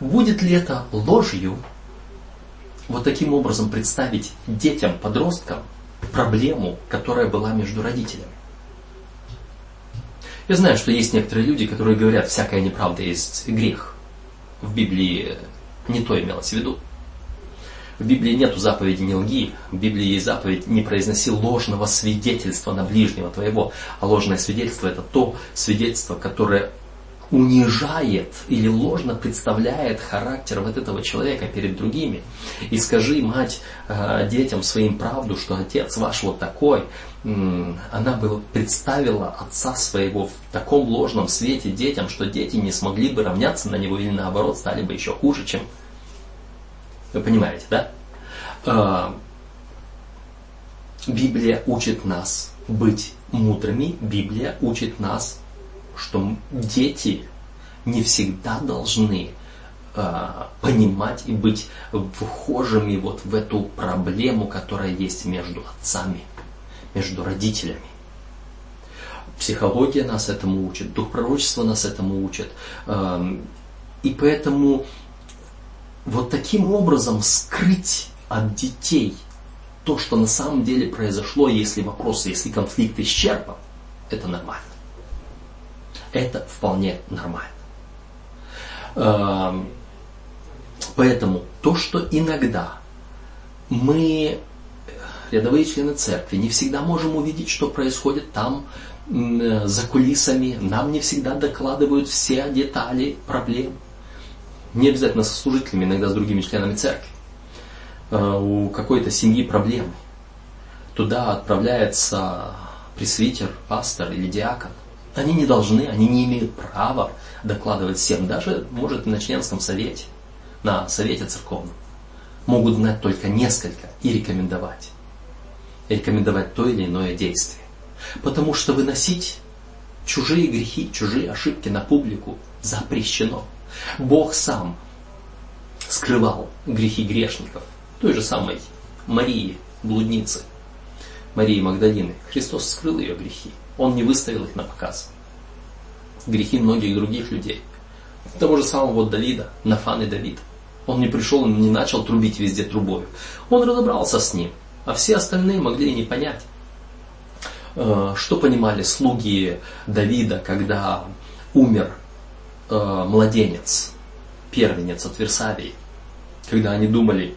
Будет ли это ложью вот таким образом представить детям, подросткам проблему, которая была между родителями? Я знаю, что есть некоторые люди, которые говорят, всякая неправда есть грех. В Библии не то имелось в виду. В Библии нету заповеди «не лги», в Библии есть заповедь «не произноси ложного свидетельства на ближнего твоего». А ложное свидетельство – это то свидетельство, которое унижает или ложно представляет характер вот этого человека перед другими. И скажи, мать, э, детям своим правду, что отец ваш вот такой, она бы представила отца своего в таком ложном свете детям, что дети не смогли бы равняться на него или наоборот стали бы еще хуже, чем... Вы понимаете, да? Э, Библия учит нас быть мудрыми, Библия учит нас что дети не всегда должны э, понимать и быть вхожими вот в эту проблему, которая есть между отцами, между родителями. Психология нас этому учит, дух пророчества нас этому учит. Э, и поэтому вот таким образом скрыть от детей то, что на самом деле произошло, если вопрос, если конфликт исчерпан, это нормально это вполне нормально. Эм, поэтому то, что иногда мы, рядовые члены церкви, не всегда можем увидеть, что происходит там за кулисами, нам не всегда докладывают все детали проблем. Не обязательно со служителями, иногда с другими членами церкви. Э, у какой-то семьи проблемы. Туда отправляется пресвитер, пастор или диакон. Они не должны, они не имеют права докладывать всем, даже, может, на членском совете, на совете церковном. Могут знать только несколько и рекомендовать. рекомендовать то или иное действие. Потому что выносить чужие грехи, чужие ошибки на публику запрещено. Бог сам скрывал грехи грешников. Той же самой Марии, блудницы, Марии Магдалины. Христос скрыл ее грехи. Он не выставил их на показ. Грехи многих других людей. Того же самого Давида, Нафан и Давид. Он не пришел и не начал трубить везде трубою. Он разобрался с ним, а все остальные могли и не понять. Э, что понимали слуги Давида, когда умер э, младенец, первенец от Версавии? Когда они думали,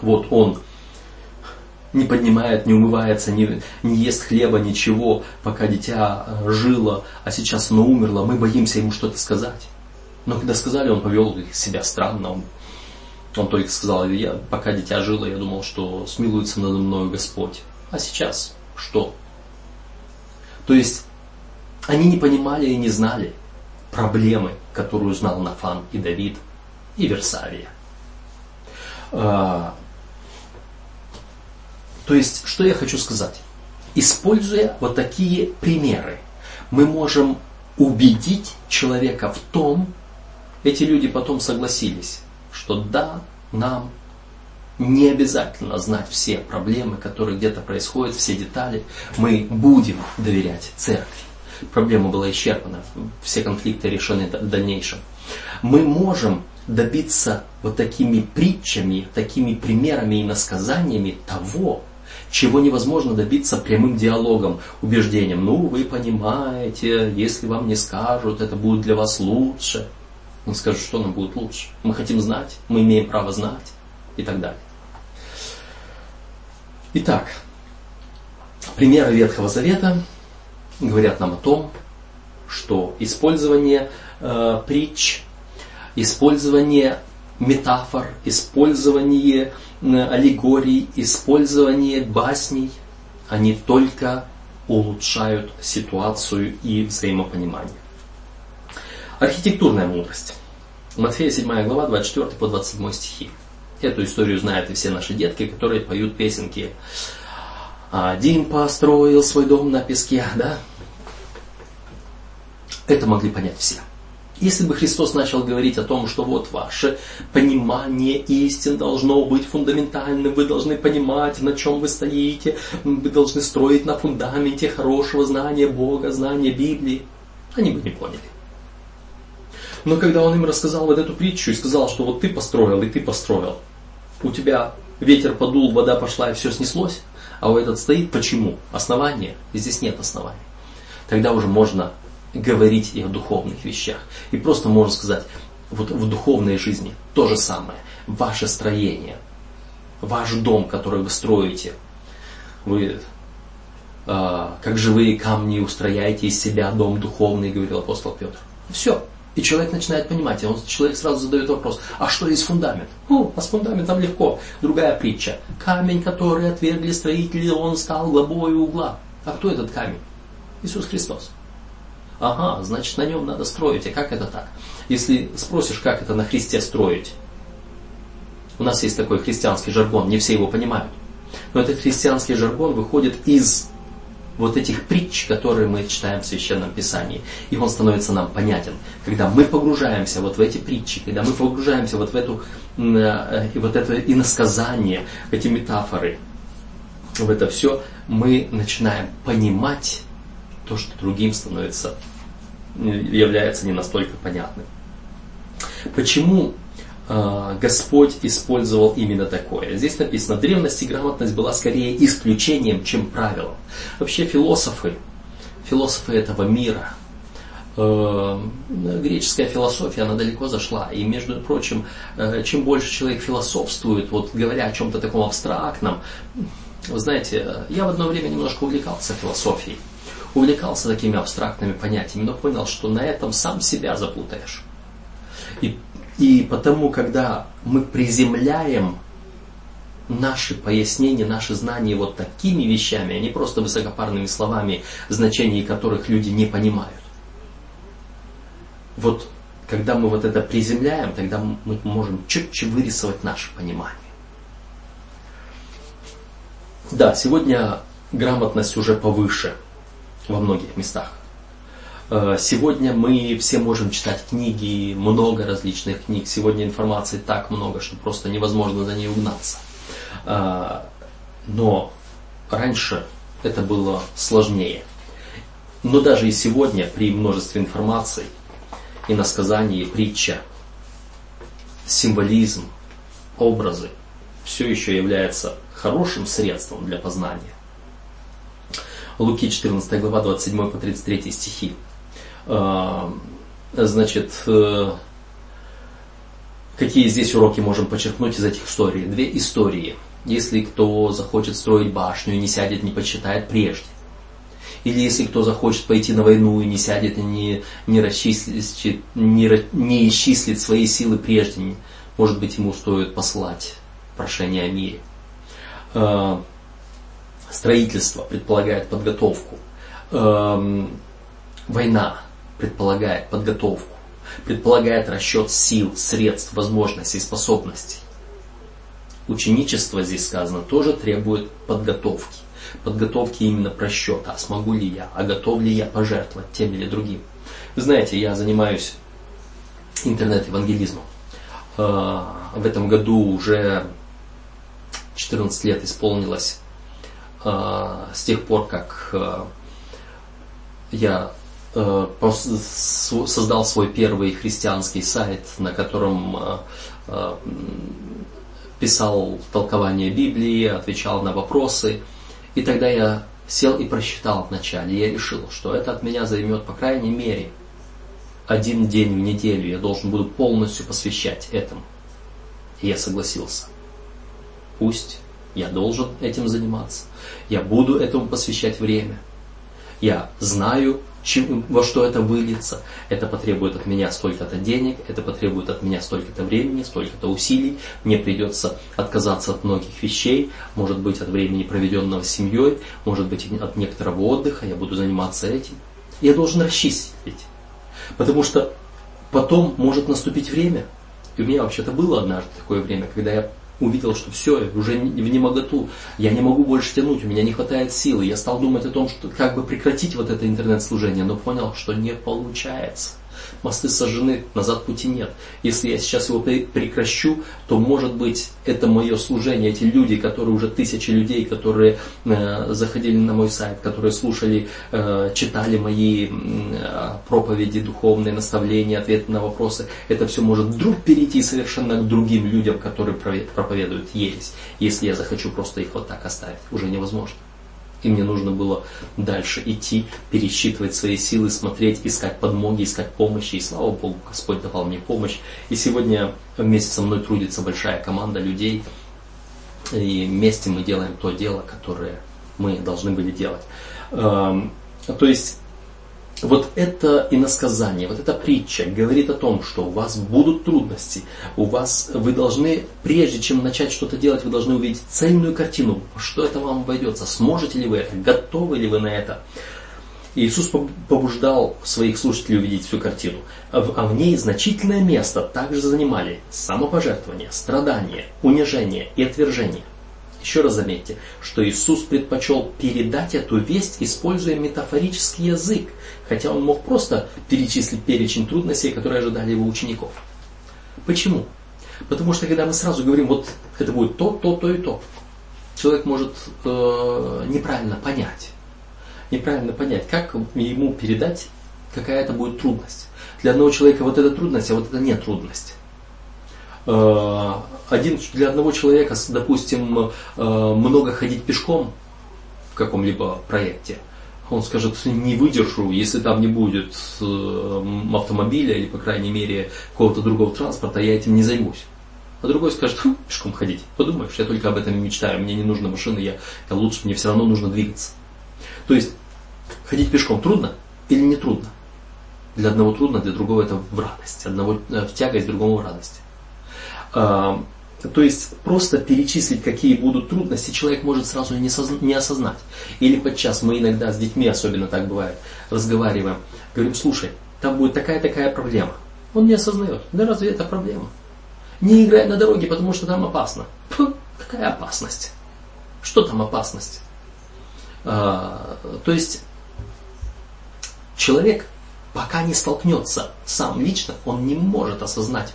вот он не поднимает, не умывается, не, не ест хлеба, ничего, пока дитя э, жило, а сейчас оно умерло, мы боимся ему что-то сказать. Но когда сказали, он повел себя странно. Он, он только сказал, я, пока дитя жило, я думал, что смилуется надо мною Господь. А сейчас что? То есть они не понимали и не знали проблемы, которую знал Нафан и Давид и Версавия. То есть, что я хочу сказать? Используя вот такие примеры, мы можем убедить человека в том, эти люди потом согласились, что да, нам не обязательно знать все проблемы, которые где-то происходят, все детали. Мы будем доверять церкви. Проблема была исчерпана, все конфликты решены в дальнейшем. Мы можем добиться вот такими притчами, такими примерами и насказаниями того, чего невозможно добиться прямым диалогом, убеждением. Ну, вы понимаете, если вам не скажут, это будет для вас лучше. Он скажет, что нам будет лучше. Мы хотим знать, мы имеем право знать и так далее. Итак, примеры Ветхого Завета говорят нам о том, что использование э, притч, использование метафор, использование аллегорий, использование басней, они только улучшают ситуацию и взаимопонимание. Архитектурная мудрость. Матфея 7 глава, 24 по 27 стихи. Эту историю знают и все наши детки, которые поют песенки. Один построил свой дом на песке, да? Это могли понять все. Если бы Христос начал говорить о том, что вот ваше понимание истин должно быть фундаментальным, вы должны понимать, на чем вы стоите, вы должны строить на фундаменте хорошего знания Бога, знания Библии, они бы не поняли. Но когда он им рассказал вот эту притчу и сказал, что вот ты построил и ты построил, у тебя ветер подул, вода пошла и все снеслось, а у этот стоит, почему? Основание, и здесь нет основания. Тогда уже можно говорить и о духовных вещах. И просто можно сказать, вот в духовной жизни то же самое. Ваше строение, ваш дом, который вы строите, вы э, как живые камни устрояете из себя дом духовный, говорил апостол Петр. Все. И человек начинает понимать, и он, человек сразу задает вопрос, а что есть фундамент? Ну, а с фундаментом легко. Другая притча. Камень, который отвергли строители, он стал глобою угла. А кто этот камень? Иисус Христос. Ага, значит на нем надо строить. А как это так? Если спросишь, как это на Христе строить, у нас есть такой христианский жаргон, не все его понимают. Но этот христианский жаргон выходит из вот этих притч, которые мы читаем в Священном Писании. И он становится нам понятен. Когда мы погружаемся вот в эти притчи, когда мы погружаемся вот в эту, э, вот это иносказание, эти метафоры, в это все, мы начинаем понимать то, что другим становится, является не настолько понятным. Почему э, Господь использовал именно такое? Здесь написано, в древности грамотность была скорее исключением, чем правилом. Вообще философы, философы этого мира, э, греческая философия, она далеко зашла. И, между прочим, э, чем больше человек философствует, вот говоря о чем-то таком абстрактном, вы знаете, я в одно время немножко увлекался философией увлекался такими абстрактными понятиями, но понял, что на этом сам себя запутаешь. И, и потому, когда мы приземляем наши пояснения, наши знания вот такими вещами, а не просто высокопарными словами, значения которых люди не понимают. Вот когда мы вот это приземляем, тогда мы можем четче вырисовать наше понимание. Да, сегодня грамотность уже повыше – во многих местах. Э, сегодня мы все можем читать книги, много различных книг. Сегодня информации так много, что просто невозможно за ней угнаться. Э, но раньше это было сложнее. Но даже и сегодня при множестве информации, и насказании, притча, символизм, образы все еще является хорошим средством для познания. Луки 14 глава 27 по 33 стихи. А, значит, э, какие здесь уроки можем подчеркнуть из этих историй? Две истории. Если кто захочет строить башню и не сядет, не почитает прежде. Или если кто захочет пойти на войну и не сядет и не, не, расчислит, не, не исчислит свои силы прежде, может быть ему стоит послать прошение о мире. Строительство предполагает подготовку. Эм, война предполагает подготовку. Предполагает расчет сил, средств, возможностей, способностей. Ученичество здесь сказано тоже требует подготовки. Подготовки именно просчета. Смогу ли я? А готов ли я пожертвовать тем или другим? Вы знаете, я занимаюсь интернет-евангелизмом. Э, в этом году уже 14 лет исполнилось с тех пор, как э, я э, создал свой первый христианский сайт, на котором писал толкование Библии, отвечал на вопросы. И тогда я сел и просчитал вначале. Я решил, что это от меня займет, по крайней мере, один день в неделю. Я должен буду полностью посвящать этому. И я согласился. Пусть я должен этим заниматься. Я буду этому посвящать время. Я знаю, чем, во что это выльется. Это потребует от меня столько-то денег, это потребует от меня столько-то времени, столько-то усилий. Мне придется отказаться от многих вещей, может быть от времени, проведенного с семьей, может быть от некоторого отдыха, я буду заниматься этим. Я должен расчистить. Потому что потом может наступить время, и у меня вообще-то было однажды такое время, когда я увидел, что все, уже в немоготу, я не могу больше тянуть, у меня не хватает силы. Я стал думать о том, что как бы прекратить вот это интернет-служение, но понял, что не получается мосты сожжены, назад пути нет. Если я сейчас его прекращу, то может быть это мое служение, эти люди, которые уже тысячи людей, которые э, заходили на мой сайт, которые слушали, э, читали мои э, проповеди, духовные наставления, ответы на вопросы, это все может вдруг перейти совершенно к другим людям, которые проповедуют ересь, если я захочу просто их вот так оставить. Уже невозможно. И мне нужно было дальше идти, пересчитывать свои силы, смотреть, искать подмоги, искать помощи. И слава Богу, Господь давал мне помощь. И сегодня вместе со мной трудится большая команда людей. И вместе мы делаем то дело, которое мы должны были делать. Эм, то есть вот это иносказание, вот эта притча говорит о том, что у вас будут трудности, у вас, вы должны, прежде чем начать что-то делать, вы должны увидеть цельную картину, что это вам обойдется, сможете ли вы это, готовы ли вы на это. Иисус побуждал своих слушателей увидеть всю картину, а в ней значительное место также занимали самопожертвование, страдание, унижение и отвержение – еще раз заметьте, что Иисус предпочел передать эту весть, используя метафорический язык, хотя он мог просто перечислить перечень трудностей, которые ожидали его учеников. Почему? Потому что когда мы сразу говорим, вот это будет то, то, то и то, человек может э, неправильно понять. Неправильно понять, как ему передать, какая это будет трудность. Для одного человека вот это трудность, а вот это не трудность. Э, один, для одного человека, допустим, э, много ходить пешком в каком-либо проекте, он скажет, не выдержу, если там не будет э, автомобиля или, по крайней мере, какого-то другого транспорта, я этим не займусь. А другой скажет, Хм, пешком ходить. Подумаешь, я только об этом и мечтаю, мне не нужна машина, я, я лучше, мне все равно нужно двигаться. То есть, ходить пешком трудно или не трудно? Для одного трудно, для другого это в радость. Одного в тягость, другому в радость. То есть просто перечислить, какие будут трудности, человек может сразу не, созна- не осознать. Или подчас мы иногда с детьми, особенно так бывает, разговариваем, говорим, слушай, там будет такая-такая проблема. Он не осознает. Да разве это проблема? Не играй на дороге, потому что там опасно. Фу, какая опасность? Что там опасность? А, то есть человек, пока не столкнется сам лично, он не может осознать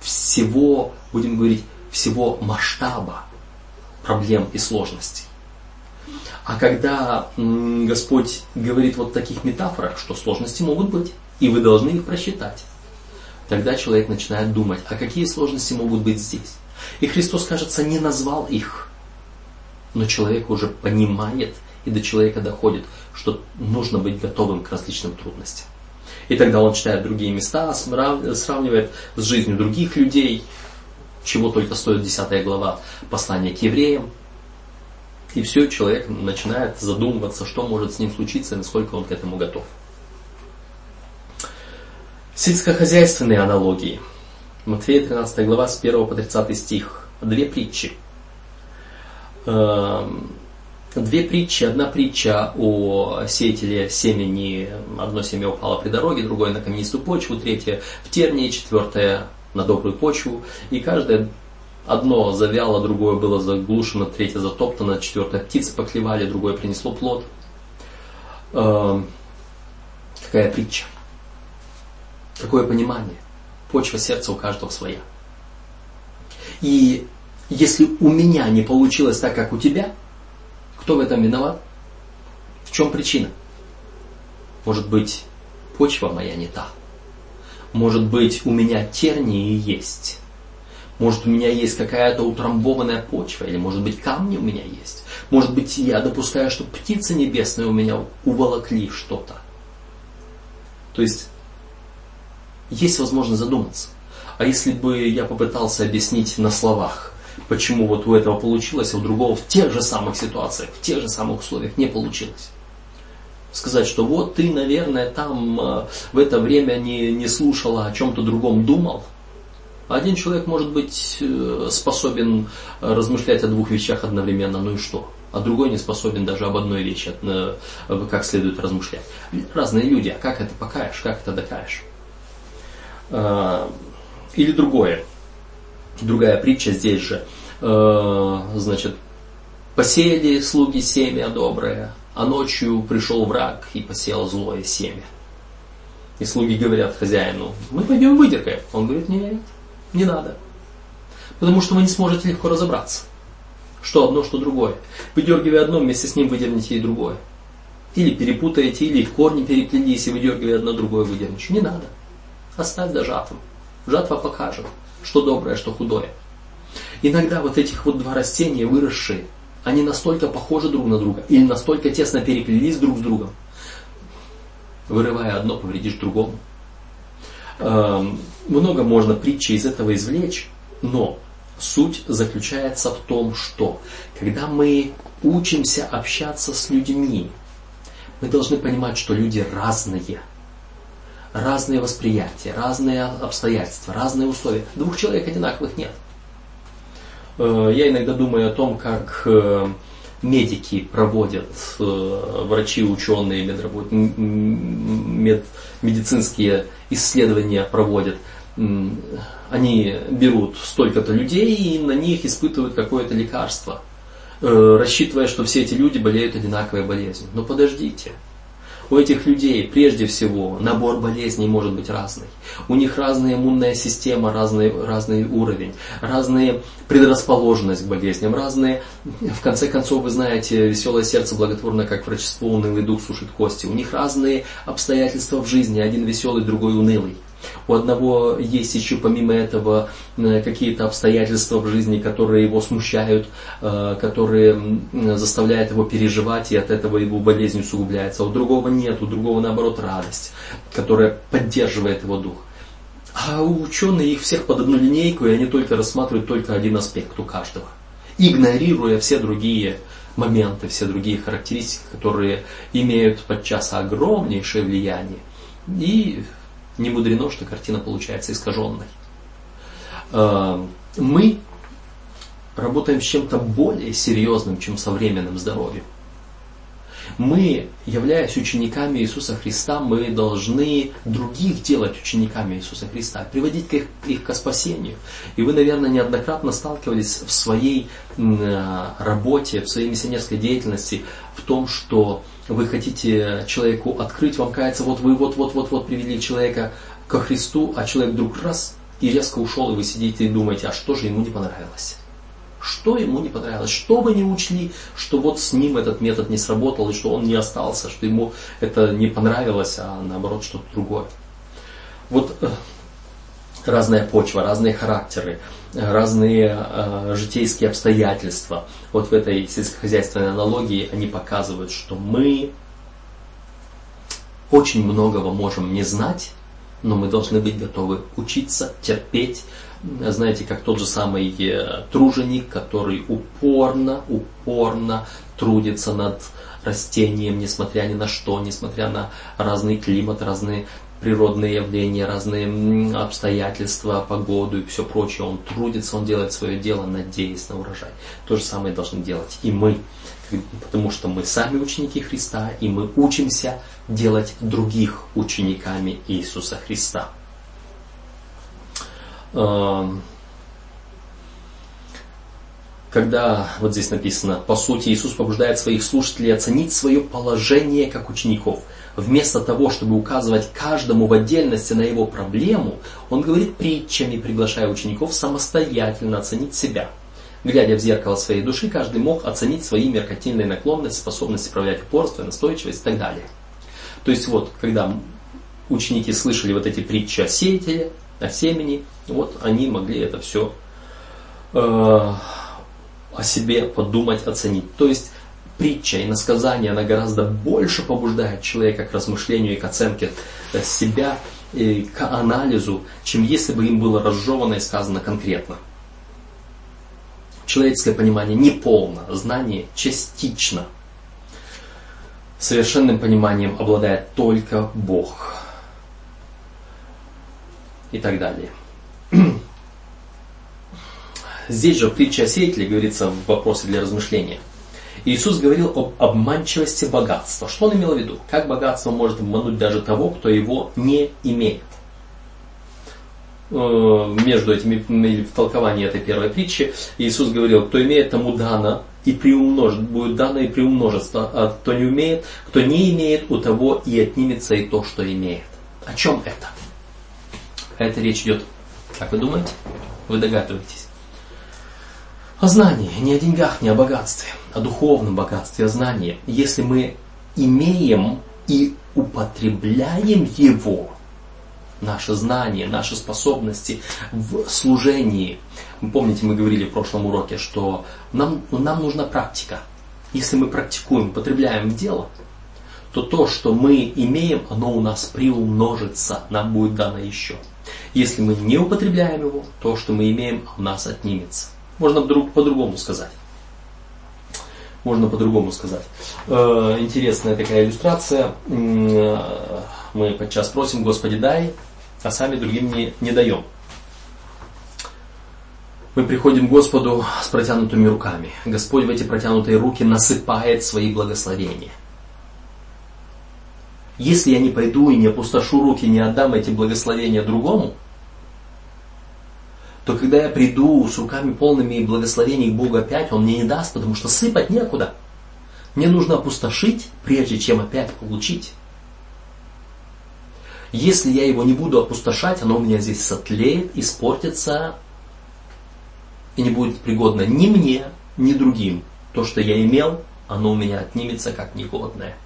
всего, будем говорить, всего масштаба проблем и сложностей. А когда Господь говорит вот в таких метафорах, что сложности могут быть, и вы должны их просчитать, тогда человек начинает думать, а какие сложности могут быть здесь. И Христос, кажется, не назвал их, но человек уже понимает, и до человека доходит, что нужно быть готовым к различным трудностям. И тогда он читает другие места, сравнивает с жизнью других людей, чего только стоит 10 глава послания к евреям. И все, человек начинает задумываться, что может с ним случиться насколько он к этому готов. Сельскохозяйственные аналогии. Матфея 13 глава с 1 по 30 стих. Две притчи. Эм, две притчи. Одна притча о сеятеле семени. Одно семя упало при дороге, другое на каменистую почву, третье в тернии, четвертое на добрую почву. И каждое одно завяло, другое было заглушено, третье затоптано, четвертое птицы поклевали, другое принесло плод. Э, какая притча? Какое понимание? Почва сердца у каждого своя. И если у меня не получилось так, как у тебя, кто в этом виноват? В чем причина? Может быть, почва моя не та. Может быть, у меня тернии есть. Может, у меня есть какая-то утрамбованная почва, или, может быть, камни у меня есть. Может быть, я допускаю, что птицы небесные у меня уволокли что-то. То есть, есть возможность задуматься. А если бы я попытался объяснить на словах, почему вот у этого получилось, а у другого в тех же самых ситуациях, в тех же самых условиях не получилось. Сказать, что вот ты, наверное, там э, в это время не, не слушала, о чем-то другом думал. Один человек может быть э, способен размышлять о двух вещах одновременно, ну и что? А другой не способен даже об одной вещи, э, как следует размышлять. Разные люди, а как это покаешь, как это докаешь? Или другое. Другая притча здесь же. Значит, посеяли слуги семя доброе, а ночью пришел враг и посеял злое семя. И слуги говорят хозяину, мы пойдем выдергаем. Он говорит, нет, не надо. Потому что вы не сможете легко разобраться. Что одно, что другое. Выдергивая одно, вместе с ним выдерните и другое. Или перепутаете, или корни переплелись, и выдергивая одно, другое выдернете. Не надо. Оставь до жатвы. Жатва покажет, что доброе, что худое. Иногда вот этих вот два растения, выросшие, они настолько похожи друг на друга или настолько тесно переплелись друг с другом. Вырывая одно, повредишь другому. Эм, много можно притчи из этого извлечь, но суть заключается в том, что когда мы учимся общаться с людьми, мы должны понимать, что люди разные. Разные восприятия, разные обстоятельства, разные условия. Двух человек одинаковых нет. Э, я иногда думаю о том, как э, медики проводят, э, врачи, ученые, медработ... мед... медицинские исследования проводят. Они берут столько-то людей и на них испытывают какое-то лекарство, рассчитывая, что все эти люди болеют одинаковой болезнью. Но подождите, у этих людей прежде всего набор болезней может быть разный. У них разная иммунная система, разный, разный уровень, разная предрасположенность к болезням, разные, в конце концов, вы знаете, веселое сердце благотворно, как врачество, унылый дух сушит кости. У них разные обстоятельства в жизни, один веселый, другой унылый. У одного есть еще помимо этого какие-то обстоятельства в жизни, которые его смущают, э, которые заставляют его переживать, и от этого его болезнь усугубляется. А у другого нет, у другого наоборот радость, которая поддерживает его дух. А ученые их всех под одну линейку, и они только рассматривают только один аспект у каждого, игнорируя все другие моменты, все другие характеристики, которые имеют подчас огромнейшее влияние. И не мудрено, что картина получается искаженной. Э, мы работаем с чем-то более серьезным, чем со временным здоровьем. Мы, являясь учениками Иисуса Христа, мы должны других делать учениками Иисуса Христа, приводить их, их к спасению. И вы, наверное, неоднократно сталкивались в своей э, работе, в своей миссионерской деятельности в том, что вы хотите человеку открыть, вам кажется, вот вы вот-вот-вот-вот привели человека ко Христу, а человек вдруг раз и резко ушел, и вы сидите и думаете, а что же ему не понравилось? Что ему не понравилось? Что вы не учли, что вот с ним этот метод не сработал, и что он не остался, что ему это не понравилось, а наоборот что-то другое. Вот э, разная почва, разные характеры, разные э, житейские обстоятельства. Вот в этой сельскохозяйственной аналогии они показывают, что мы очень многого можем не знать, но мы должны быть готовы учиться, терпеть, знаете, как тот же самый э, труженик, который упорно, упорно трудится над растением, несмотря ни на что, несмотря на разный климат, разные природные явления, разные обстоятельства, погоду и все прочее. Он трудится, он делает свое дело, надеясь на урожай. То же самое должны делать и мы. Потому что мы сами ученики Христа, и мы учимся делать других учениками Иисуса Христа. Когда вот здесь написано, по сути, Иисус побуждает своих слушателей оценить свое положение как учеников. Вместо того, чтобы указывать каждому в отдельности на его проблему, он говорит притчами, приглашая учеников самостоятельно оценить себя. Глядя в зеркало своей души, каждый мог оценить свои меркантильные наклонности, способности проявлять упорство, настойчивость и так далее. То есть вот, когда ученики слышали вот эти притчи о сеятеле, о семени, вот они могли это все э, о себе подумать, оценить. То есть притча и насказание, она гораздо больше побуждает человека к размышлению и к оценке себя, и к анализу, чем если бы им было разжевано и сказано конкретно. Человеческое понимание не полно, знание частично. Совершенным пониманием обладает только Бог. И так далее. Здесь же в притче о сеятеле говорится в вопросе для размышления. Иисус говорил об обманчивости богатства. Что он имел в виду? Как богатство может обмануть даже того, кто его не имеет? Э, между этими, в толковании этой первой притчи, Иисус говорил, кто имеет, тому дано, и приумножит, будет дано и приумножится, а кто не умеет, кто не имеет, у того и отнимется и то, что имеет. О чем это? Это речь идет, как вы думаете? Вы догадываетесь? О знании, не о деньгах, не о богатстве, о духовном богатстве, о знании. Если мы имеем и употребляем его, наше знание, наши способности в служении. Вы помните, мы говорили в прошлом уроке, что нам, нам нужна практика. Если мы практикуем, употребляем в дело, то то, что мы имеем, оно у нас приумножится, нам будет дано еще. Если мы не употребляем его, то, что мы имеем, у нас отнимется. Можно по-другому сказать. Можно по-другому сказать. Э, интересная такая иллюстрация. Э, мы подчас просим, Господи, дай, а сами другим не, не даем. Мы приходим к Господу с протянутыми руками. Господь в эти протянутые руки насыпает свои благословения. Если я не пойду и не опустошу руки, не отдам эти благословения другому, то когда я приду с руками полными благословений Бога опять, Он мне не даст, потому что сыпать некуда. Мне нужно опустошить, прежде чем опять получить. Если я его не буду опустошать, оно у меня здесь сотлеет, испортится и не будет пригодно ни мне, ни другим. То, что я имел, оно у меня отнимется как негодное.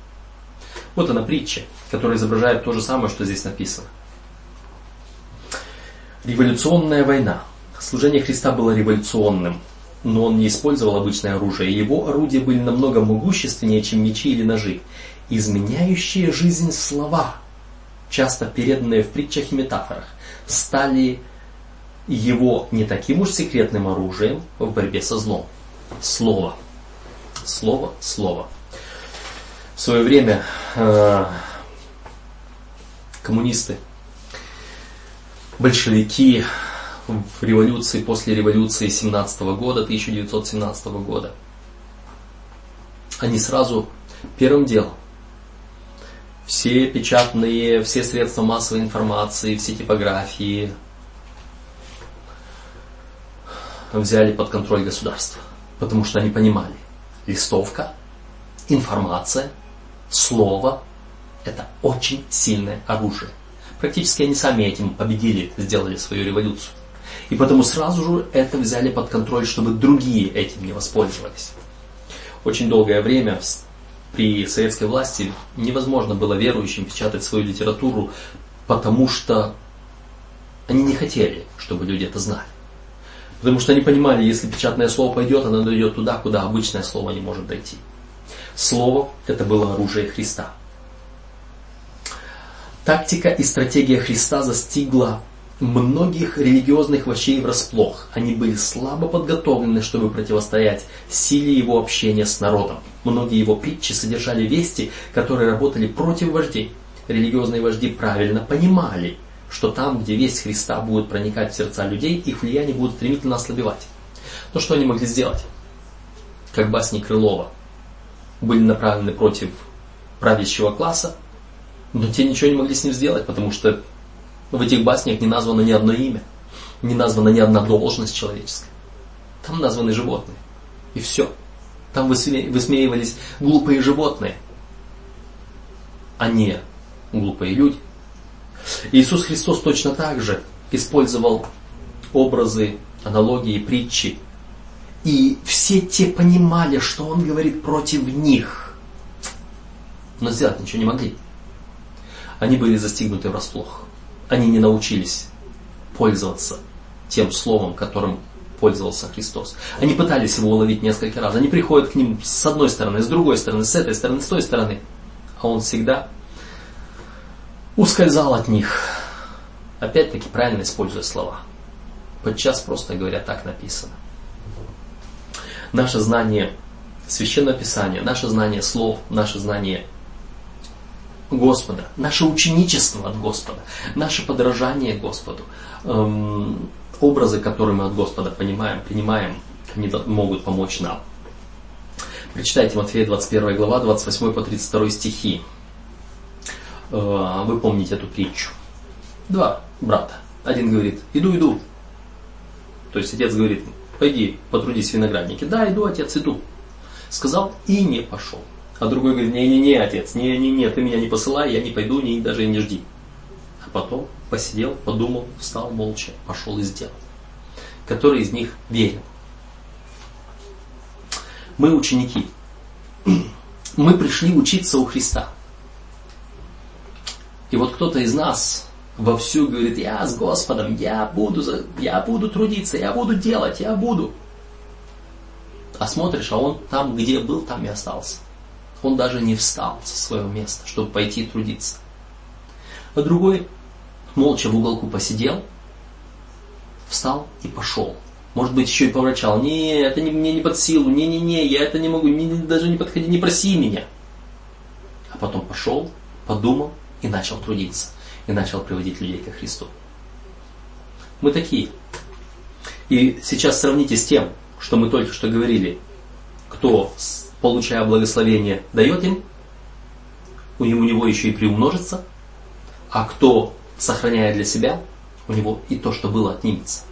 Вот она притча, которая изображает то же самое, что здесь написано. Революционная война. Служение Христа было революционным, но он не использовал обычное оружие. Его орудия были намного могущественнее, чем мечи или ножи. Изменяющие жизнь слова, часто переданные в притчах и метафорах, стали его не таким уж секретным оружием в борьбе со злом. Слово. Слово, слово. В свое время э, коммунисты большевики в революции, после революции 17 года, 1917 года. Они сразу первым делом все печатные, все средства массовой информации, все типографии взяли под контроль государства. Потому что они понимали, листовка, информация, слово – это очень сильное оружие. Практически они сами этим победили, сделали свою революцию. И потому сразу же это взяли под контроль, чтобы другие этим не воспользовались. Очень долгое время при советской власти невозможно было верующим печатать свою литературу, потому что они не хотели, чтобы люди это знали. Потому что они понимали, если печатное слово пойдет, оно дойдет туда, куда обычное слово не может дойти. Слово – это было оружие Христа. Тактика и стратегия Христа застигла многих религиозных врачей врасплох. Они были слабо подготовлены, чтобы противостоять силе его общения с народом. Многие его притчи содержали вести, которые работали против вождей. Религиозные вожди правильно понимали, что там, где весть Христа будет проникать в сердца людей, их влияние будет стремительно ослабевать. Но что они могли сделать? Как басни Крылова были направлены против правящего класса, но те ничего не могли с ним сделать, потому что в этих баснях не названо ни одно имя, не названа ни одна должность человеческая. Там названы животные. И все. Там высмеивались глупые животные, а не глупые люди. Иисус Христос точно так же использовал образы, аналогии, притчи. И все те понимали, что Он говорит против них. Но сделать ничего не могли они были застигнуты врасплох. Они не научились пользоваться тем словом, которым пользовался Христос. Они пытались его уловить несколько раз. Они приходят к ним с одной стороны, с другой стороны, с этой стороны, с той стороны. А он всегда ускользал от них. Опять-таки правильно используя слова. Подчас просто говоря, так написано. Наше знание Священного Писания, наше знание слов, наше знание Господа, наше ученичество от Господа, наше подражание Господу, эм, образы, которые мы от Господа понимаем, принимаем, они могут помочь нам. Прочитайте Матфея 21 глава, 28 по 32 стихи. Э, вы помните эту притчу. Два брата. Один говорит, иду, иду. То есть отец говорит, пойди потрудись в винограднике. Да, иду, отец, иду. Сказал и не пошел. А другой говорит, не-не-не, отец, не-не-не, ты меня не посылай, я не пойду, не, даже и не жди. А потом посидел, подумал, встал молча, пошел и сделал. Который из них верил. Мы ученики. Мы пришли учиться у Христа. И вот кто-то из нас вовсю говорит, я с Господом, я буду, я буду трудиться, я буду делать, я буду. А смотришь, а он там, где был, там и остался. Он даже не встал со своего места, чтобы пойти трудиться. А другой молча в уголку посидел, встал и пошел. Может быть, еще и поворачал. Не, это не, мне не под силу. Не-не-не, я это не могу. Не, даже не подходи, не проси меня. А потом пошел, подумал и начал трудиться. И начал приводить людей ко Христу. Мы такие. И сейчас сравните с тем, что мы только что говорили. Кто получая благословение, дает им, у него еще и приумножится, а кто сохраняя для себя, у него и то, что было, отнимется.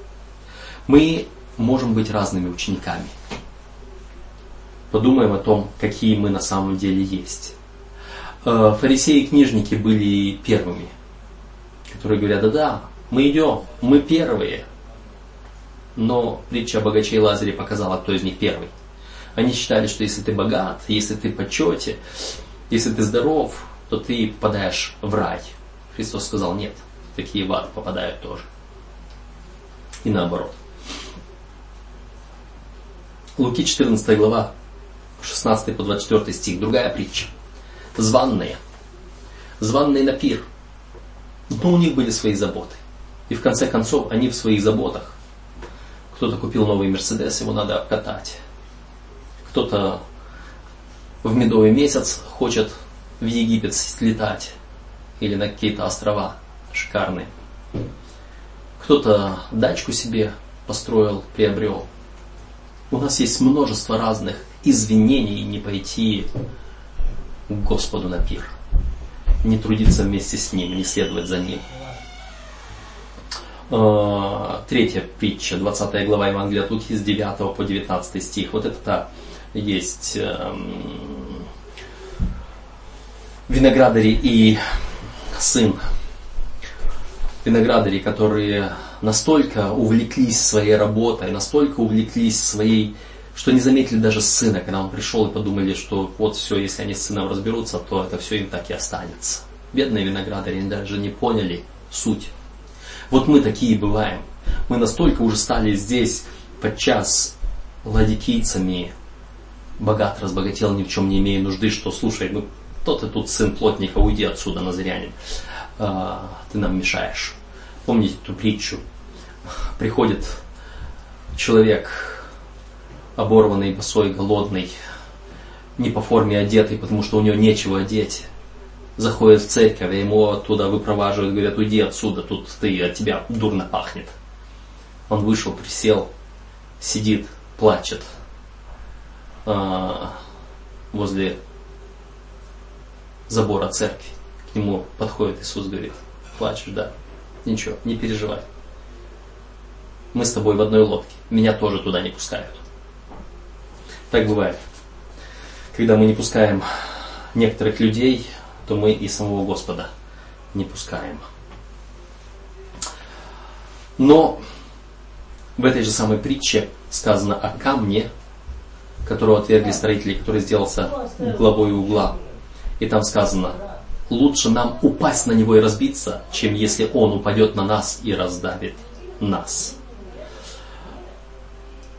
Мы можем быть разными учениками. Подумаем о том, какие мы на самом деле есть. Э, фарисеи и книжники были первыми, которые говорят, да-да, мы идем, мы первые. Но притча о богаче и Лазаре показала, кто из них первый. Они считали, что если ты богат, если ты почете, если ты здоров, то ты попадаешь в рай. Христос сказал, нет, такие в ад попадают тоже. И наоборот. Луки 14 глава, 16 по 24 стих, другая притча. Званные. Званные на пир. Но у них были свои заботы. И в конце концов они в своих заботах. Кто-то купил новый Мерседес, его надо обкатать кто-то в медовый месяц хочет в Египет слетать или на какие-то острова шикарные. Кто-то дачку себе построил, приобрел. У нас есть множество разных извинений не пойти к Господу на пир. Не трудиться вместе с Ним, не следовать за Ним. А, третья притча, 20 глава Евангелия от Луки с 9 по 19 стих. Вот это та есть эм, виноградари и сын виноградари, которые настолько увлеклись своей работой, настолько увлеклись своей, что не заметили даже сына, когда он пришел и подумали, что вот все, если они с сыном разберутся, то это все им так и останется. Бедные виноградари они даже не поняли суть. Вот мы такие бываем. Мы настолько уже стали здесь подчас ладикийцами, богат, разбогател, ни в чем не имея нужды, что слушай, ну кто ты тут сын плотника, уйди отсюда, назрянин, а, ты нам мешаешь. Помните эту притчу? Приходит человек, оборванный, босой, голодный, не по форме одетый, потому что у него нечего одеть. Заходит в церковь, и ему оттуда выпроваживают, говорят, уйди отсюда, тут ты, от тебя дурно пахнет. Он вышел, присел, сидит, плачет, а, возле забора церкви. К нему подходит Иисус, говорит, плачешь, да? Ничего, не переживай. Мы с тобой в одной лодке. Меня тоже туда не пускают. Так бывает. Когда мы не пускаем некоторых людей, то мы и самого Господа не пускаем. Но в этой же самой притче сказано о камне, которого отвергли строители, который сделался главой угла. И там сказано, лучше нам упасть на него и разбиться, чем если он упадет на нас и раздавит нас.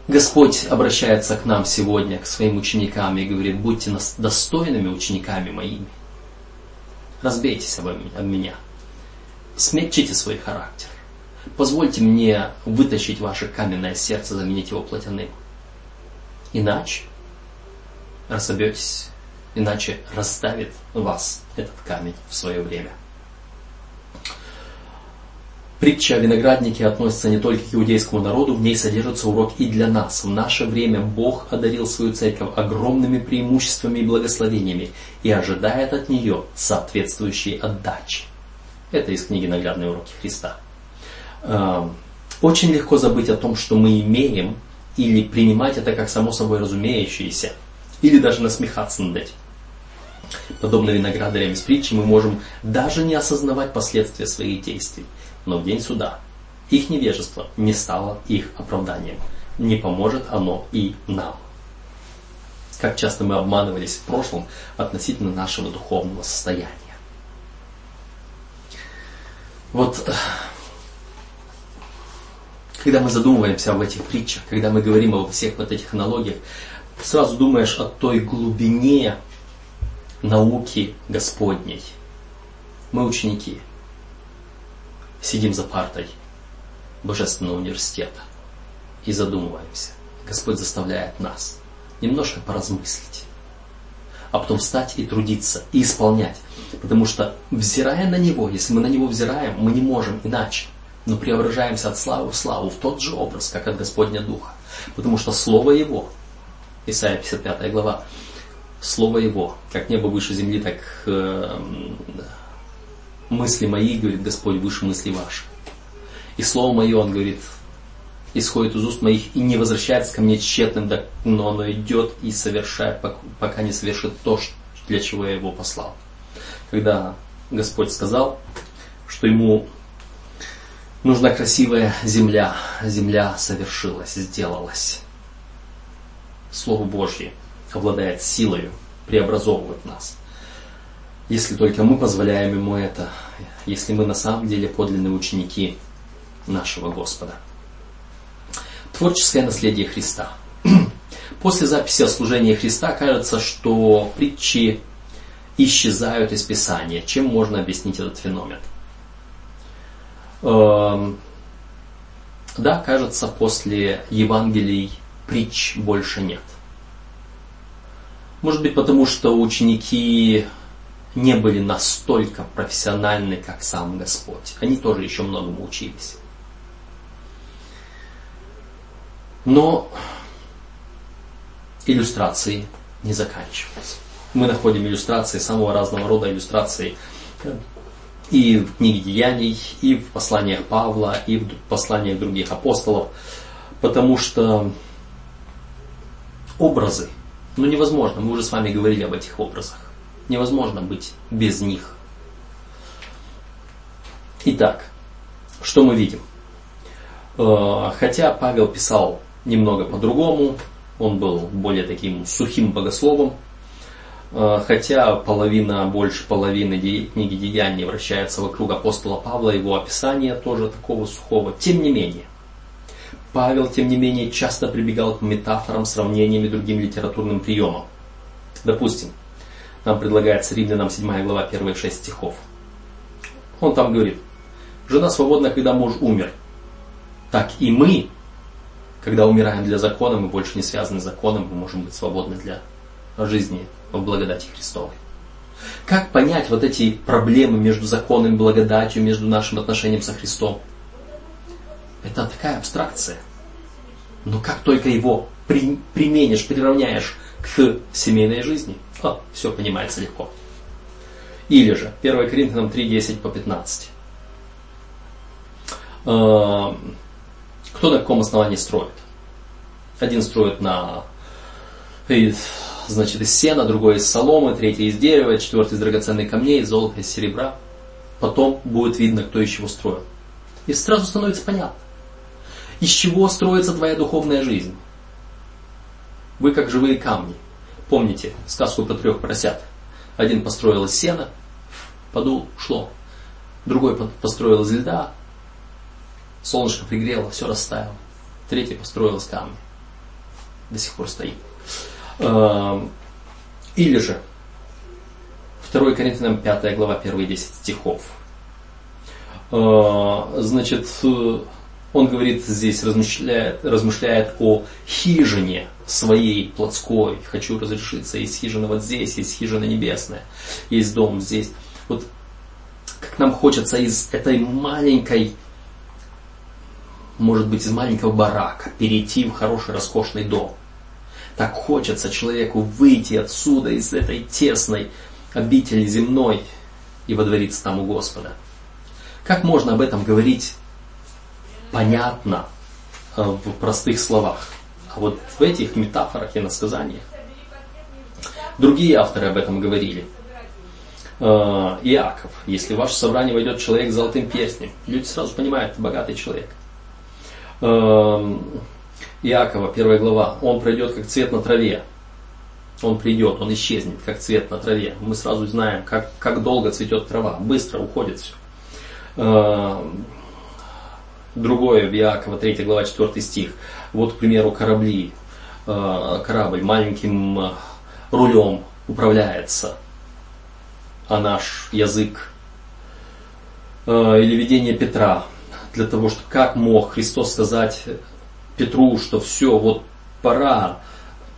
Господь обращается к нам сегодня, к своим ученикам и говорит, будьте достойными учениками моими. Разбейтесь об меня. Смягчите свой характер. Позвольте мне вытащить ваше каменное сердце, заменить его плотяным. Иначе разобьетесь, иначе расставит вас этот камень в свое время. Притча о винограднике относится не только к иудейскому народу, в ней содержится урок и для нас. В наше время Бог одарил свою церковь огромными преимуществами и благословениями и ожидает от нее соответствующей отдачи. Это из книги «Наглядные уроки Христа». Эм, очень легко забыть о том, что мы имеем, или принимать это как само собой разумеющееся, или даже насмехаться над этим. Подобно виноградарям из притчи мы можем даже не осознавать последствия своих действий – но в день суда их невежество не стало их оправданием. Не поможет оно и нам. Как часто мы обманывались в прошлом относительно нашего духовного состояния. Вот когда мы задумываемся об этих притчах, когда мы говорим обо всех вот этих аналогиях, сразу думаешь о той глубине науки Господней. Мы ученики – сидим за партой Божественного университета и задумываемся. Господь заставляет нас немножко поразмыслить, а потом встать и трудиться, и исполнять. Потому что, взирая на Него, если мы на Него взираем, мы не можем иначе, но преображаемся от славы в славу, в тот же образ, как от Господня Духа. Потому что Слово Его, Исайя 55 глава, Слово Его, как небо выше земли, так э, мысли мои, говорит Господь, выше мысли ваших. И слово мое, он говорит, исходит из уст моих и не возвращается ко мне тщетным, но оно идет и совершает, пока не совершит то, для чего я его послал. Когда Господь сказал, что ему нужна красивая земля, земля совершилась, сделалась. Слово Божье обладает силой преобразовывать нас если только мы позволяем Ему это, если мы на самом деле подлинные ученики нашего Господа. Творческое наследие Христа. После записи о служении Христа кажется, что притчи исчезают из Писания. Чем можно объяснить этот феномен? Эм, да, кажется, после Евангелий притч больше нет. Может быть, потому что ученики не были настолько профессиональны, как сам Господь. Они тоже еще многому учились. Но иллюстрации не заканчиваются. Мы находим иллюстрации самого разного рода иллюстрации и в книге Деяний, и в посланиях Павла, и в посланиях других апостолов, потому что образы, ну невозможно, мы уже с вами говорили об этих образах. Невозможно быть без них. Итак, что мы видим? Э, хотя Павел писал немного по-другому, он был более таким сухим богословом, э, хотя половина, больше половины книги Деяний вращается вокруг апостола Павла, его описание тоже такого сухого. Тем не менее, Павел, тем не менее, часто прибегал к метафорам, сравнениям и другим литературным приемам. Допустим, нам предлагается Римлянам 7 глава, первые 6 стихов. Он там говорит, жена свободна, когда муж умер. Так и мы, когда умираем для закона, мы больше не связаны с законом, мы можем быть свободны для жизни в благодати Христовой. Как понять вот эти проблемы между законом и благодатью, между нашим отношением со Христом? Это такая абстракция. Но как только его при, применишь, приравняешь к семейной жизни, о, все понимается легко. Или же 1 Коринфянам 3, 10 по 15. Э, кто на каком основании строит? Один строит на значит, из сена, другой из соломы, третий из дерева, четвертый из драгоценных камней, из золота, из серебра. Потом будет видно, кто из чего строит. И сразу становится понятно, из чего строится твоя духовная жизнь. Вы как живые камни. Помните сказку про трех поросят? Один построил из сена, подул, шло. Другой построил из льда, солнышко пригрело, все растаяло. Третий построил из камня. до сих пор стоит. Эм, или же 2 Коринфянам 5 глава, первые 10 стихов. Э, значит, он говорит здесь, размышляет, размышляет о хижине своей плотской. Хочу разрешиться. Есть хижина вот здесь, есть хижина небесная, есть дом здесь. Вот как нам хочется из этой маленькой, может быть, из маленького барака перейти в хороший, роскошный дом. Так хочется человеку выйти отсюда, из этой тесной обители земной и водвориться там у Господа. Как можно об этом говорить понятно э, в простых словах? А вот в этих метафорах и насказаниях. Другие авторы об этом говорили. Э, Иаков, если в ваше собрание войдет человек с золотым перстнем, люди сразу понимают, богатый человек. Э, Иакова, первая глава, он пройдет как цвет на траве. Он придет, он исчезнет, как цвет на траве. Мы сразу знаем, как, как долго цветет трава. Быстро уходит все. Э, другое в Иакова, 3 глава, 4 стих. Вот, к примеру, корабли. Э, корабль маленьким э, рулем управляется, а наш язык. Или видение Петра. Для того, чтобы как мог Христос сказать Петру, что все, вот пора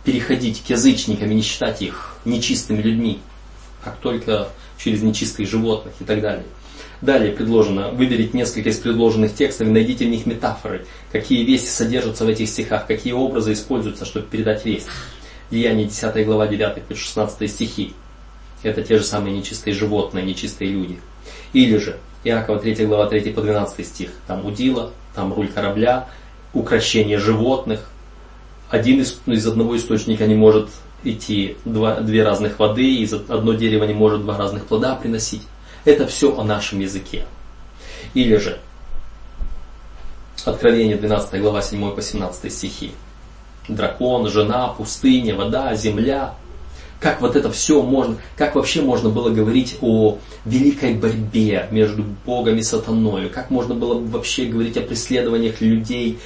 переходить к язычникам и не считать их нечистыми людьми, как только через нечистых животных и так далее. Далее предложено, выберите несколько из предложенных текстов и найдите в них метафоры, какие вести содержатся в этих стихах, какие образы используются, чтобы передать весть. Деяние 10 глава 9 по 16 стихи. Это те же самые нечистые животные, нечистые люди. Или же Иакова 3 глава 3 по 12 стих. Там удила, там руль корабля, укращение животных. Один из, из одного источника не может идти два, две разных воды, из одно дерево не может два разных плода приносить. Это все о нашем языке. Или же Откровение 12 глава 7 по 17 стихи. Дракон, жена, пустыня, вода, земля. Как вот это все можно, как вообще можно было говорить о великой борьбе между Богом и сатаной? Как можно было вообще говорить о преследованиях людей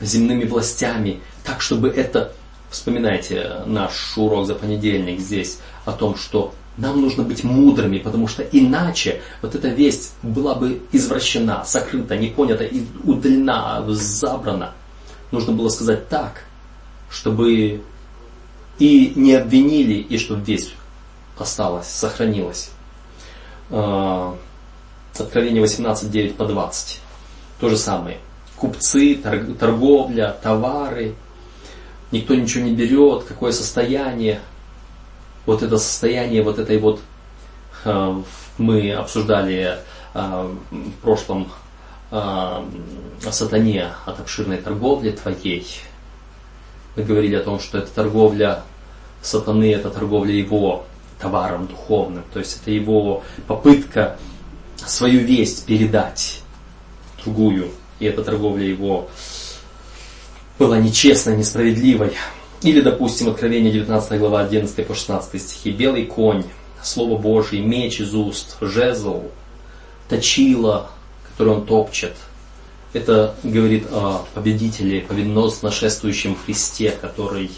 земными властями? Так, чтобы это, вспоминайте наш урок за понедельник здесь, о том, что нам нужно быть мудрыми, потому что иначе вот эта весть была бы извращена, сокрыта, не понята, и удалена, забрана. Нужно было сказать так, чтобы и не обвинили, и чтобы весть осталась, сохранилась. А, Откровение 18, 9 по 20. То же самое. Купцы, торговля, товары. Никто ничего не берет, какое состояние, вот это состояние вот этой вот, э, мы обсуждали э, в прошлом э, сатане от обширной торговли твоей. Мы говорили о том, что эта торговля сатаны, это торговля его товаром духовным. То есть это его попытка свою весть передать другую. И эта торговля его была нечестной, несправедливой. Или, допустим, Откровение 19 глава 11 по 16 стихи. Белый конь, Слово Божье, меч из уст, жезл, точила, который он топчет. Это говорит о победителе, победоносно шествующем Христе, который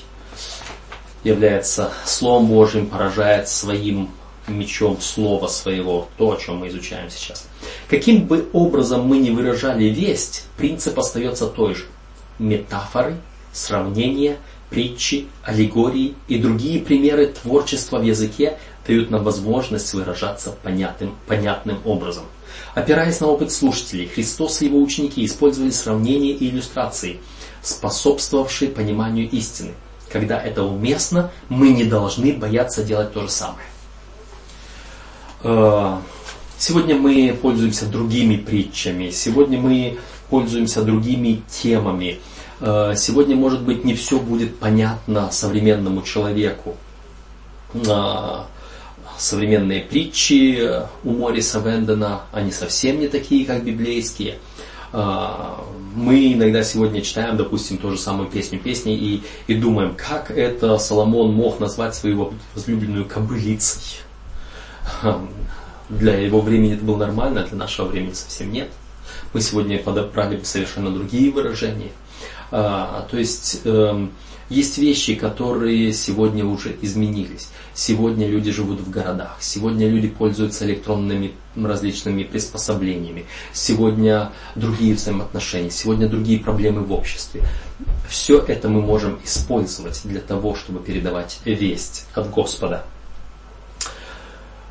является Словом Божьим, поражает своим мечом Слова своего, то, о чем мы изучаем сейчас. Каким бы образом мы ни выражали весть, принцип остается той же. Метафоры, сравнения – притчи, аллегории и другие примеры творчества в языке дают нам возможность выражаться понятным, понятным образом. Опираясь на опыт слушателей, Христос и его ученики использовали сравнения и иллюстрации, способствовавшие пониманию истины. Когда это уместно, мы не должны бояться делать то же самое. Э, сегодня мы пользуемся другими притчами, сегодня мы пользуемся другими темами – Э, сегодня, может быть, не все будет понятно современному человеку. Э, современные притчи у Мориса Вендена, они совсем не такие, как библейские. Э, мы иногда сегодня читаем, допустим, ту же самую песню песни и, и думаем, как это Соломон мог назвать свою возлюбленную кобылицей. Для его времени это было нормально, для нашего времени совсем нет. Мы сегодня подобрали бы совершенно другие выражения – А, то есть эм, есть вещи, которые сегодня уже изменились. Сегодня люди живут в городах, сегодня люди пользуются электронными различными приспособлениями, сегодня другие взаимоотношения, сегодня другие проблемы в обществе. Все это мы можем использовать для того, чтобы передавать весть от Господа.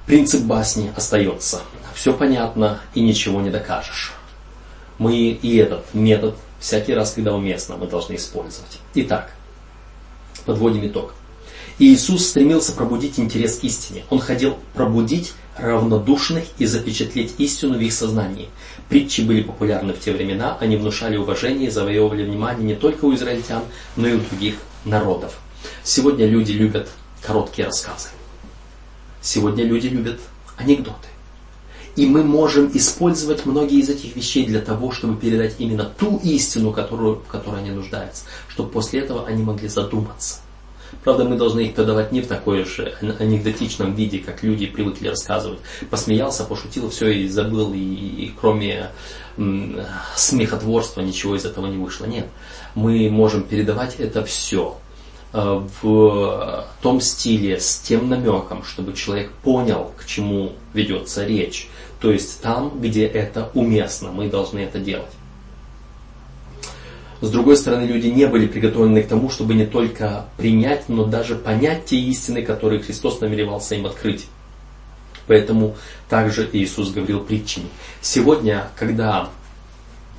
Принцип басни остается. Все понятно и ничего не докажешь. Мы и этот метод всякий раз, когда уместно, мы должны использовать. Итак, подводим итог. Иисус стремился пробудить интерес к истине. Он хотел пробудить равнодушных и запечатлеть истину в их сознании. Притчи были популярны в те времена, они внушали уважение и завоевывали внимание не только у израильтян, но и у других народов. Сегодня люди любят короткие рассказы. Сегодня люди любят анекдоты. И мы можем использовать многие из этих вещей для того, чтобы передать именно ту истину, которую, в которой они нуждаются, чтобы после этого они могли задуматься. Правда, мы должны их подавать не в такой же анекдотичном виде, как люди привыкли рассказывать. Посмеялся, пошутил, все и забыл, и, и кроме м, смехотворства ничего из этого не вышло. Нет, мы можем передавать это все в том стиле, с тем намеком, чтобы человек понял, к чему ведется речь. То есть там, где это уместно, мы должны это делать. С другой стороны, люди не были приготовлены к тому, чтобы не только принять, но даже понять те истины, которые Христос намеревался им открыть. Поэтому также Иисус говорил притчами. Сегодня, когда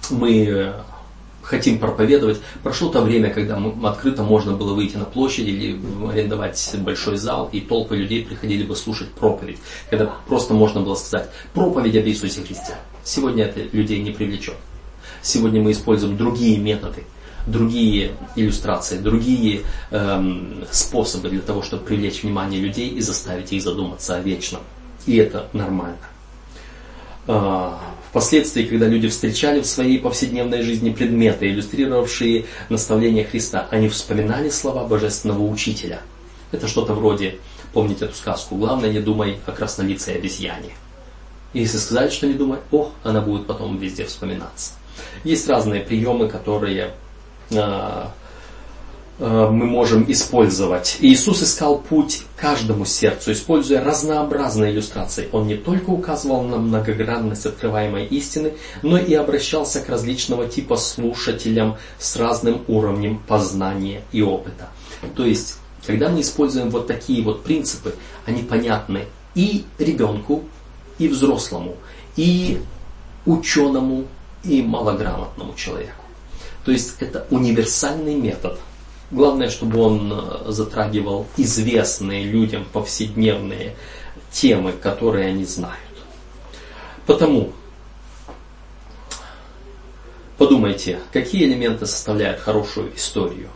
мы э, хотим проповедовать, прошло то время, когда открыто можно было выйти на площадь или арендовать большой зал, и толпы людей приходили бы слушать проповедь, когда просто можно было сказать проповедь об Иисусе Христе. Сегодня это людей не привлечет. Сегодня мы используем другие методы, другие иллюстрации, другие эм, способы для того, чтобы привлечь внимание людей и заставить их задуматься о вечном. И это нормально. А, впоследствии, когда люди встречали в своей повседневной жизни предметы, иллюстрировавшие наставления Христа, они вспоминали слова Божественного Учителя. Это что-то вроде, помните эту сказку, главное не думай о краснолицей обезьяне. И если сказать, что не думай, о, она будет потом везде вспоминаться. Есть разные приемы, которые э, мы можем использовать. Иисус искал путь каждому сердцу, используя разнообразные иллюстрации. Он не только указывал на многогранность открываемой истины, но и обращался к различного типа слушателям с разным уровнем познания и опыта. То есть, когда мы используем вот такие вот принципы, они понятны и ребенку, и взрослому, и ученому, и малограмотному человеку. То есть это универсальный метод. Главное, чтобы он э, затрагивал известные людям повседневные темы, которые они знают. Потому подумайте, какие элементы составляют хорошую историю,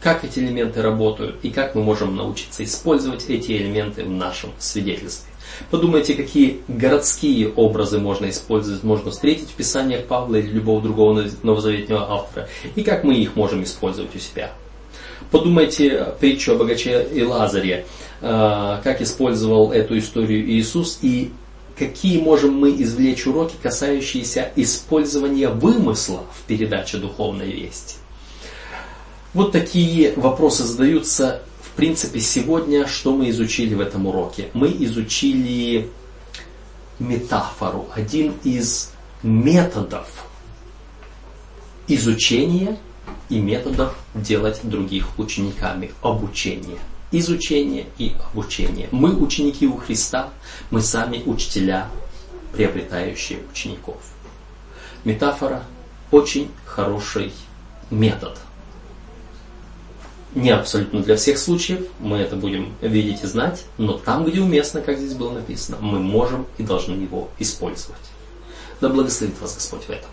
как эти элементы работают и как мы можем научиться использовать эти элементы в нашем свидетельстве. Подумайте, какие городские образы можно использовать, можно встретить в Писаниях Павла или любого другого новозаветного автора, и как мы их можем использовать у себя. Подумайте притчу о богаче и Лазаре, э, как использовал эту историю Иисус и какие можем мы извлечь уроки, касающиеся использования вымысла в передаче духовной вести. Вот такие вопросы задаются принципе, сегодня что мы изучили в этом уроке? Мы изучили метафору, один из методов изучения и методов делать других учениками, обучение. Изучение и обучение. Мы ученики у Христа, мы сами учителя, приобретающие учеников. Метафора очень хороший метод – не абсолютно для всех случаев, мы это будем видеть и знать, но там, где уместно, как здесь было написано, мы можем и должны его использовать. Да благословит вас Господь в этом.